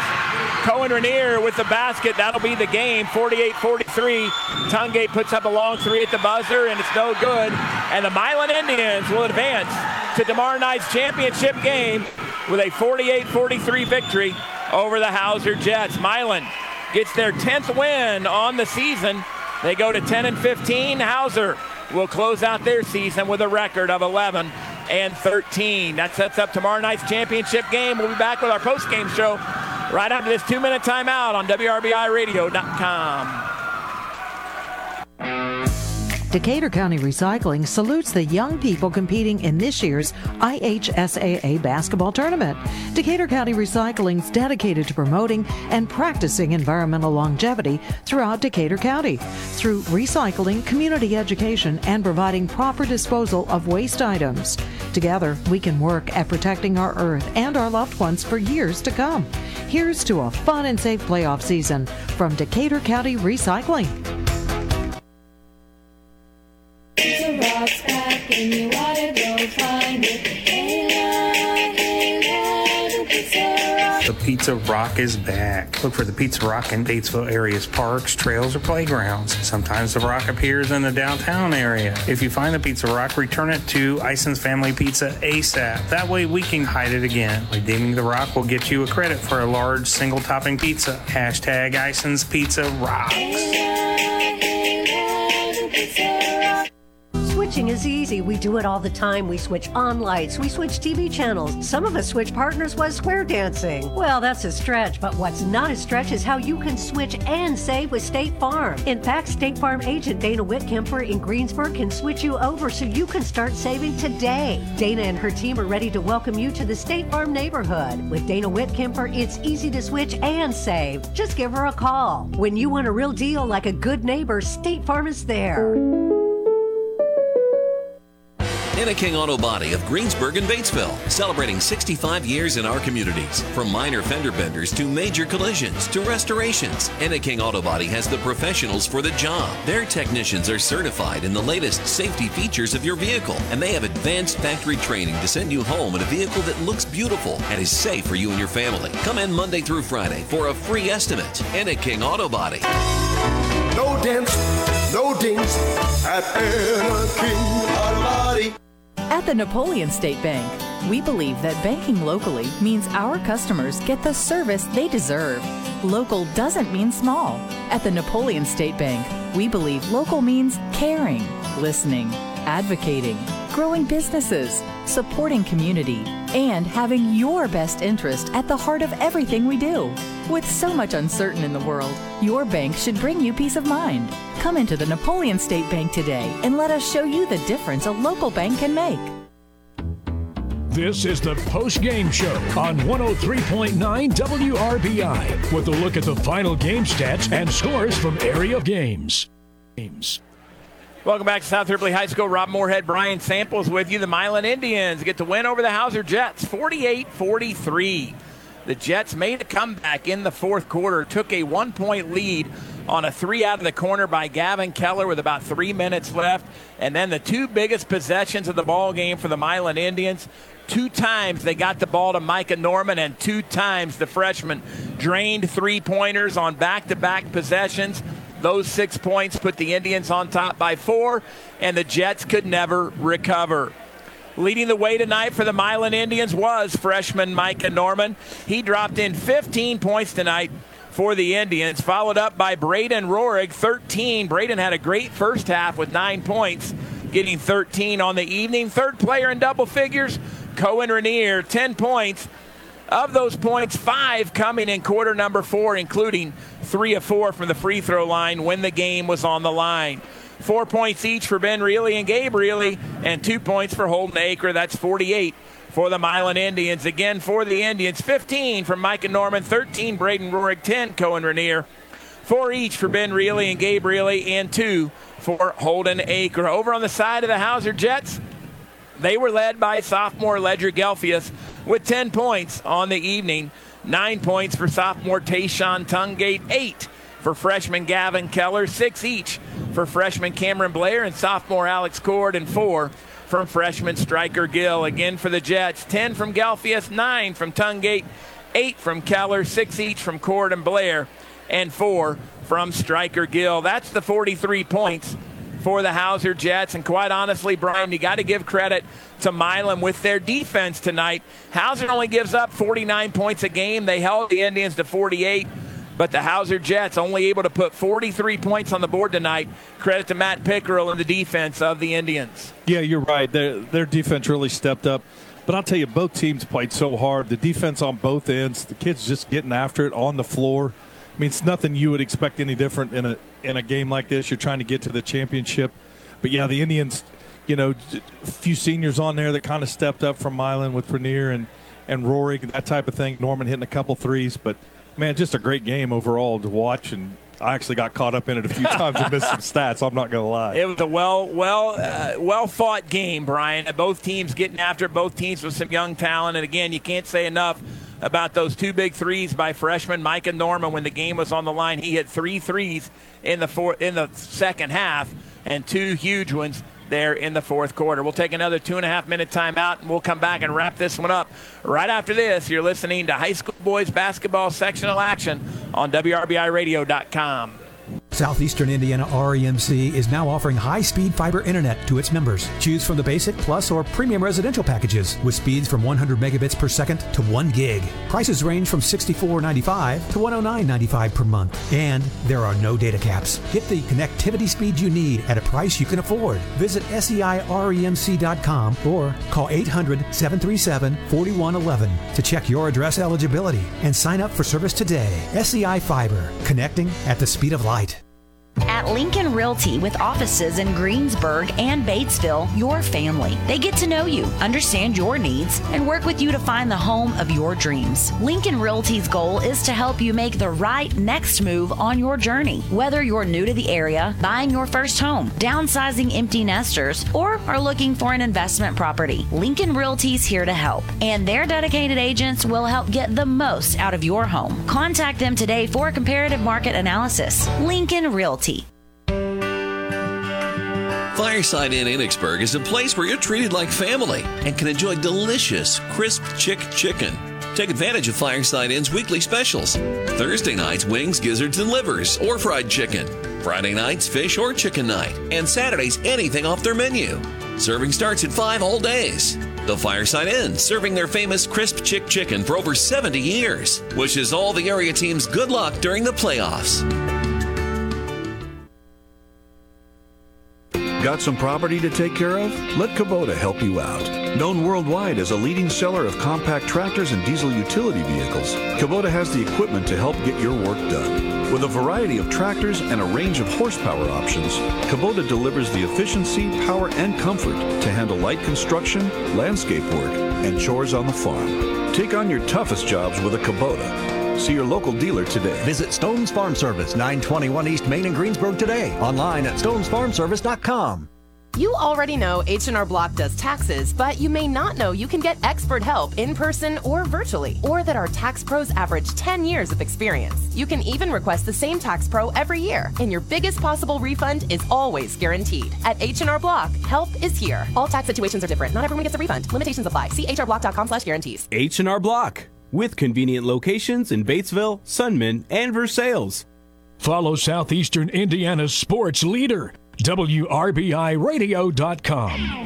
Cohen Rainier with the basket. That'll be the game. 48-43. Tungate puts up a long three at the buzzer, and it's no good. And the Milan Indians will advance to tomorrow night's championship game with a 48-43 victory over the Hauser Jets. Milan gets their 10th win on the season. They go to 10 and 15. Hauser will close out their season with a record of 11 and 13. That sets up tomorrow night's championship game. We'll be back with our post-game show right after this two-minute timeout on WRBIRadio.com. Decatur County Recycling salutes the young people competing in this year's IHSAA basketball tournament. Decatur County Recycling is dedicated to promoting and practicing environmental longevity throughout Decatur County through recycling, community education, and providing proper disposal of waste items. Together, we can work at protecting our earth and our loved ones for years to come. Here's to a fun and safe playoff season from Decatur County Recycling. Pizza Rock. Is back. Look for the Pizza Rock in Batesville area's parks, trails, or playgrounds. Sometimes the rock appears in the downtown area. If you find the Pizza Rock, return it to Ison's Family Pizza ASAP. That way we can hide it again. Redeeming the rock will get you a credit for a large single topping pizza. Hashtag Ison's Pizza Rocks. Switching is easy. We do it all the time. We switch on lights, we switch TV channels. Some of us switch partners while square dancing. Well, that's a stretch, but what's not a stretch is how you can switch and save with State Farm. In fact, State Farm agent Dana Whitkemper in Greensburg can switch you over so you can start saving today. Dana and her team are ready to welcome you to the State Farm neighborhood. With Dana Whitkemper, it's easy to switch and save. Just give her a call. When you want a real deal like a good neighbor, State Farm is there. King Auto Body of Greensburg and Batesville, celebrating 65 years in our communities. From minor fender benders to major collisions to restorations, King Auto Body has the professionals for the job. Their technicians are certified in the latest safety features of your vehicle, and they have advanced factory training to send you home in a vehicle that looks beautiful and is safe for you and your family. Come in Monday through Friday for a free estimate. King Auto Body. No dents, no dings at King Auto. At the Napoleon State Bank, we believe that banking locally means our customers get the service they deserve. Local doesn't mean small. At the Napoleon State Bank, we believe local means caring, listening, advocating, growing businesses, supporting community, and having your best interest at the heart of everything we do. With so much uncertain in the world, your bank should bring you peace of mind. Come into the Napoleon State Bank today and let us show you the difference a local bank can make. This is the post game show on 103.9 WRBI with a look at the final game stats and scores from area games. Games. Welcome back to South Ripley High School. Rob Moorhead, Brian Samples with you. The Milan Indians get to win over the Hauser Jets 48 43. The Jets made a comeback in the fourth quarter, took a one point lead on a three out of the corner by Gavin Keller with about three minutes left. And then the two biggest possessions of the ball game for the Milan Indians. Two times they got the ball to Micah Norman, and two times the freshman drained three pointers on back to back possessions. Those six points put the Indians on top by four, and the Jets could never recover. Leading the way tonight for the Milan Indians was freshman Micah Norman. He dropped in 15 points tonight for the Indians, followed up by Braden Rohrig, 13. Braden had a great first half with nine points, getting 13 on the evening. Third player in double figures, Cohen Rainier, 10 points. Of those points, five coming in quarter number four, including three of four from the free throw line when the game was on the line. Four points each for Ben Reilly and Gabe Reilly, and two points for Holden Acra. That's 48 for the Milan Indians. Again for the Indians, 15 from Micah Norman, 13 Braden Rohrig, 10 Cohen Rainier. Four each for Ben Reilly and Gabe Reilly, and two for Holden Acra. Over on the side of the Hauser Jets, they were led by sophomore Ledger Gelfius with 10 points on the evening. Nine points for sophomore Tayshawn Tungate. Eight for freshman Gavin Keller. Six each for freshman Cameron Blair and sophomore Alex Cord. And four from freshman Striker Gill. Again for the Jets. Ten from Gelfius. Nine from Tungate. Eight from Keller. Six each from Cord and Blair. And four from Striker Gill. That's the 43 points for the Hauser Jets. And quite honestly, Brian, you got to give credit to Milan with their defense tonight. Hauser only gives up 49 points a game. They held the Indians to 48. But the Hauser Jets only able to put 43 points on the board tonight. Credit to Matt Pickerel and the defense of the Indians. Yeah, you're right. Their, their defense really stepped up. But I'll tell you, both teams played so hard. The defense on both ends, the kids just getting after it on the floor. I mean, it's nothing you would expect any different in a in a game like this. You're trying to get to the championship, but yeah, the Indians, you know, a few seniors on there that kind of stepped up from Milan with Rainier and and Rory, that type of thing. Norman hitting a couple threes, but man, just a great game overall to watch. And I actually got caught up in it a few times and missed some stats. I'm not going to lie. It was a well, well, uh, well fought game, Brian. Both teams getting after. Both teams with some young talent, and again, you can't say enough about those two big threes by freshman Micah Norman when the game was on the line. He hit three threes in the four, in the second half and two huge ones there in the fourth quarter. We'll take another two and a half minute timeout and we'll come back and wrap this one up. Right after this, you're listening to high school boys basketball sectional action on WRBIRadio.com. Southeastern Indiana REMC is now offering high speed fiber internet to its members. Choose from the basic, plus, or premium residential packages with speeds from 100 megabits per second to 1 gig. Prices range from $64.95 to $109.95 per month. And there are no data caps. Get the connectivity speed you need at a price you can afford. Visit SEIREMC.com or call 800 737 4111 to check your address eligibility and sign up for service today. SEI Fiber, connecting at the speed of light. At Lincoln Realty, with offices in Greensburg and Batesville, your family. They get to know you, understand your needs, and work with you to find the home of your dreams. Lincoln Realty's goal is to help you make the right next move on your journey. Whether you're new to the area, buying your first home, downsizing empty nesters, or are looking for an investment property, Lincoln Realty's here to help. And their dedicated agents will help get the most out of your home. Contact them today for a comparative market analysis. Lincoln Realty. Fireside Inn Enochsburg is a place where you're treated like family and can enjoy delicious, crisp chick chicken. Take advantage of Fireside Inn's weekly specials. Thursday nights, wings, gizzards, and livers, or fried chicken. Friday nights, fish or chicken night. And Saturdays, anything off their menu. Serving starts at 5 all days. The Fireside Inn, serving their famous crisp chick chicken for over 70 years, wishes all the area teams good luck during the playoffs. Got some property to take care of? Let Kubota help you out. Known worldwide as a leading seller of compact tractors and diesel utility vehicles, Kubota has the equipment to help get your work done. With a variety of tractors and a range of horsepower options, Kubota delivers the efficiency, power, and comfort to handle light construction, landscape work, and chores on the farm. Take on your toughest jobs with a Kubota. See your local dealer today. Visit Stone's Farm Service, 921 East Main in Greensburg today. Online at stonesfarmservice.com. You already know H&R Block does taxes, but you may not know you can get expert help in person or virtually, or that our tax pros average 10 years of experience. You can even request the same tax pro every year, and your biggest possible refund is always guaranteed. At H&R Block, help is here. All tax situations are different. Not everyone gets a refund. Limitations apply. See hrblock.com/guarantees. H&R Block with convenient locations in Batesville, Sunman, and Versailles. Follow Southeastern Indiana's sports leader, WRBIRadio.com.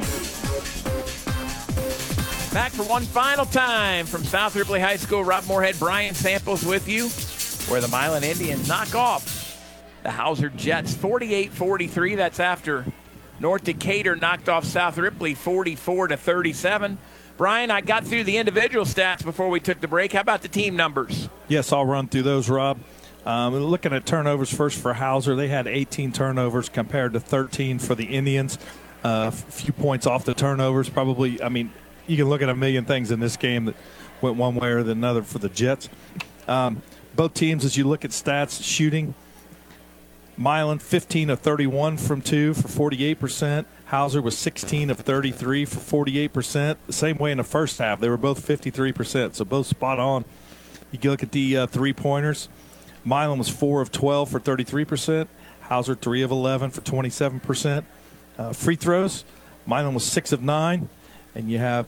Back for one final time from South Ripley High School. Rob Moorhead, Brian Samples with you, where the Milan Indians knock off the Hauser Jets 48 43. That's after North Decatur knocked off South Ripley 44 to 37. Brian, I got through the individual stats before we took the break. How about the team numbers? Yes, I'll run through those, Rob. Um, looking at turnovers first for Hauser, they had 18 turnovers compared to 13 for the Indians. A uh, few points off the turnovers, probably. I mean, you can look at a million things in this game that went one way or the another for the Jets. Um, both teams, as you look at stats, shooting, Milan 15 of 31 from two for 48 percent. Hauser was 16 of 33 for 48 percent. The same way in the first half, they were both 53 percent, so both spot on You look at the uh, three pointers. Milan was four of 12 for 33 percent. Hauser three of 11 for 27 percent. Uh, free throws. Milan was six of nine, and you have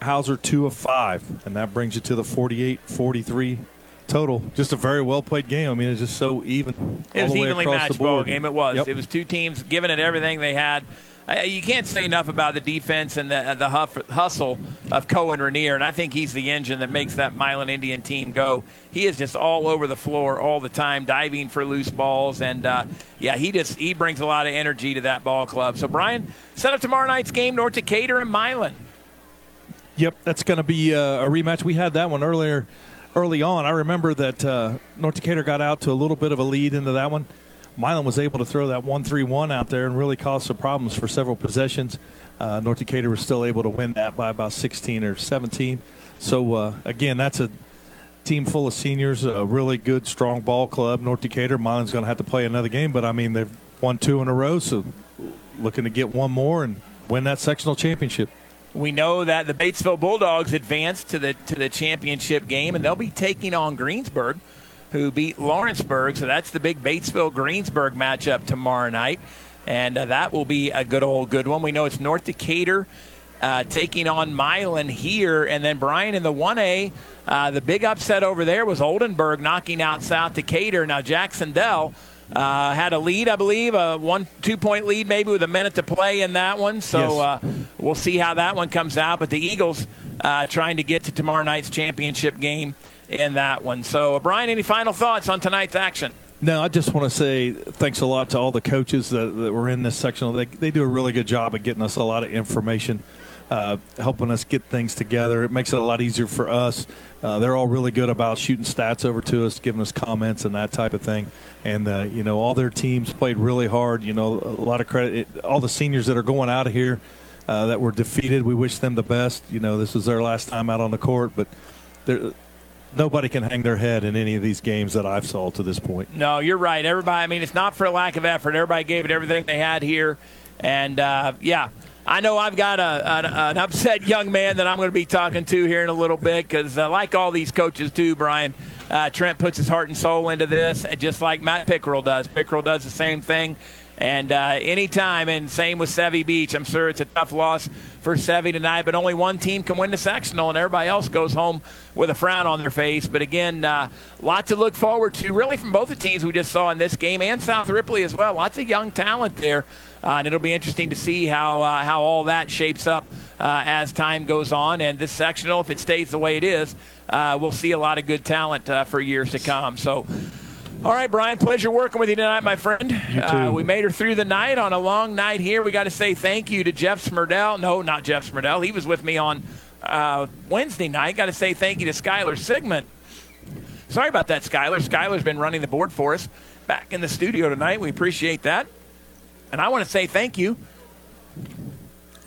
Hauser two of five, and that brings you to the 48-43 total. Just a very well played game. I mean, it's just so even. It was evenly matched ball game. It was. Yep. It was two teams giving it everything they had. Uh, You can't say enough about the defense and the, the huff, hustle of Cohen Rainier, and I think he's the engine that makes that Milan Indian team go. He is just all over the floor all the time, diving for loose balls, and uh, yeah, he just he brings a lot of energy to that ball club. So Brian, set up tomorrow night's game, North Decatur and Milan. Yep, that's going to be uh, a rematch. We had that one earlier, early on. I remember that uh, North Decatur got out to a little bit of a lead into that one. Milan was able to throw that one-three-one out there and really cause some problems for several possessions. Uh, North Decatur was still able to win that by about 16 or 17. So uh, again, that's a team full of seniors, a really good, strong ball club. North Decatur. Milan's going to have to play another game, but I mean they've won two in a row, so looking to get one more and win that sectional championship. We know that the Batesville Bulldogs advanced to the to the championship game, and they'll be taking on Greensburg, who beat Lawrenceburg. So that's the big Batesville Greensburg matchup tomorrow night, and uh, that will be a good old good one. We know it's North Decatur uh, taking on Milan here, and then Brian in the one A. Uh, the big upset over there was Oldenburg knocking out South Decatur. Now Jac-Cen-Del. Uh, had a lead, I believe, a one two point lead, maybe with a minute to play in that one. So Yes. uh, we'll see how that one comes out. But the Eagles uh, trying to get to tomorrow night's championship game in that one. So, uh, Brian, any final thoughts on tonight's action? No, I just want to say thanks a lot to all the coaches that, that were in this section. They, they do a really good job of getting us a lot of information, uh, helping us get things together. It makes it a lot easier for us. Uh, they're all really good about shooting stats over to us, giving us comments and that type of thing. And uh, you know, all their teams played really hard. You know, a lot of credit. It, all the seniors that are going out of here uh, that were defeated, we wish them the best. You know, this was their last time out on the court, but nobody can hang their head in any of these games that I've saw to this point. No, you're right. Everybody, I mean, it's not for lack of effort. Everybody gave it everything they had here. And, uh, yeah, I know I've got a, an, an upset young man that I'm going to be talking to here in a little bit because, uh, like all these coaches do, Brian, uh, Trent puts his heart and soul into this, just like Matt Pickerel does. Pickerel does the same thing. And uh, anytime, and same with Sevy Beach. I'm sure it's a tough loss for Sevy tonight, but only one team can win the sectional, and everybody else goes home with a frown on their face. But again, uh, lot to look forward to, really, from both the teams we just saw in this game and South Ripley as well. Lots of young talent there, uh, and it'll be interesting to see how uh, how all that shapes up uh, as time goes on. And this sectional, if it stays the way it is, uh, we'll see a lot of good talent uh, for years to come. So. All right, Brian, pleasure working with you tonight, my friend. Uh, we made her through the night on a long night here. We got to say thank you to Jeff Smurdell. No, not Jeff Smurdell. He was with me on uh, Wednesday night. Got to say thank you to Skylar Sigmund. Sorry about that, Skylar. Skylar's been running the board for us back in the studio tonight. We appreciate that. And I want to say thank you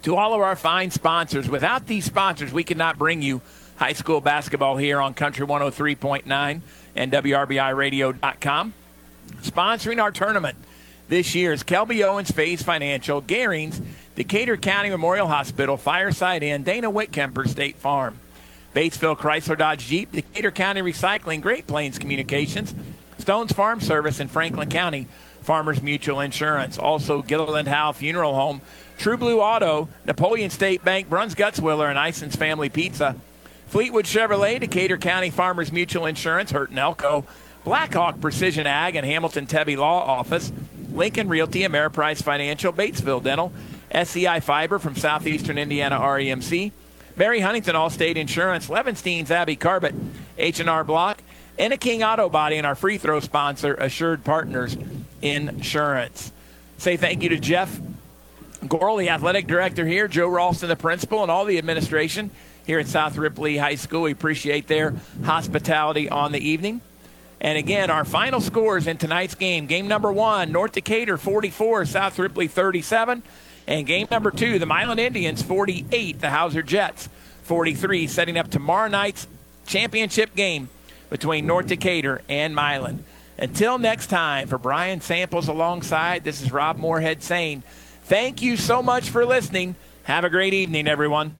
to all of our fine sponsors. Without these sponsors, we could not bring you high school basketball here on Country 103.9 and WRBIRadio.com. Sponsoring our tournament this year is Kelby Owens Phase Financial, Garings, Decatur County Memorial Hospital, Fireside Inn, Dana Whitkemper State Farm, Batesville Chrysler Dodge Jeep, Decatur County Recycling, Great Plains Communications, Stones Farm Service in Franklin County, Farmers Mutual Insurance, also Gilliland Howe Funeral Home, True Blue Auto, Napoleon State Bank, Bruns Gutzwiller, and Ison's Family Pizza. Fleetwood Chevrolet, Decatur County Farmers Mutual Insurance, Hurt and Elko, Blackhawk Precision Ag and Hamilton Tebby Law Office, Lincoln Realty, Ameriprise Financial, Batesville Dental, SEI Fiber from Southeastern Indiana REMC, Mary Huntington Allstate Insurance, Levenstein's Abbey Carpet, H&R Block, and a King Auto Body and our free throw sponsor, Assured Partners Insurance. Say thank you to Jeff Gorl, the athletic director here, Joe Ralston, the principal, and all the administration here at South Ripley High School. We appreciate their hospitality on the evening. And again, our final scores in tonight's game. Game number one, North Decatur 44, South Ripley 37. And game number two, the Milan Indians 48, the Hauser Jets 43, setting up tomorrow night's championship game between North Decatur and Milan. Until next time, for Brian Samples alongside, this is Rob Moorhead saying, Thank you so much for listening. Have a great evening, everyone.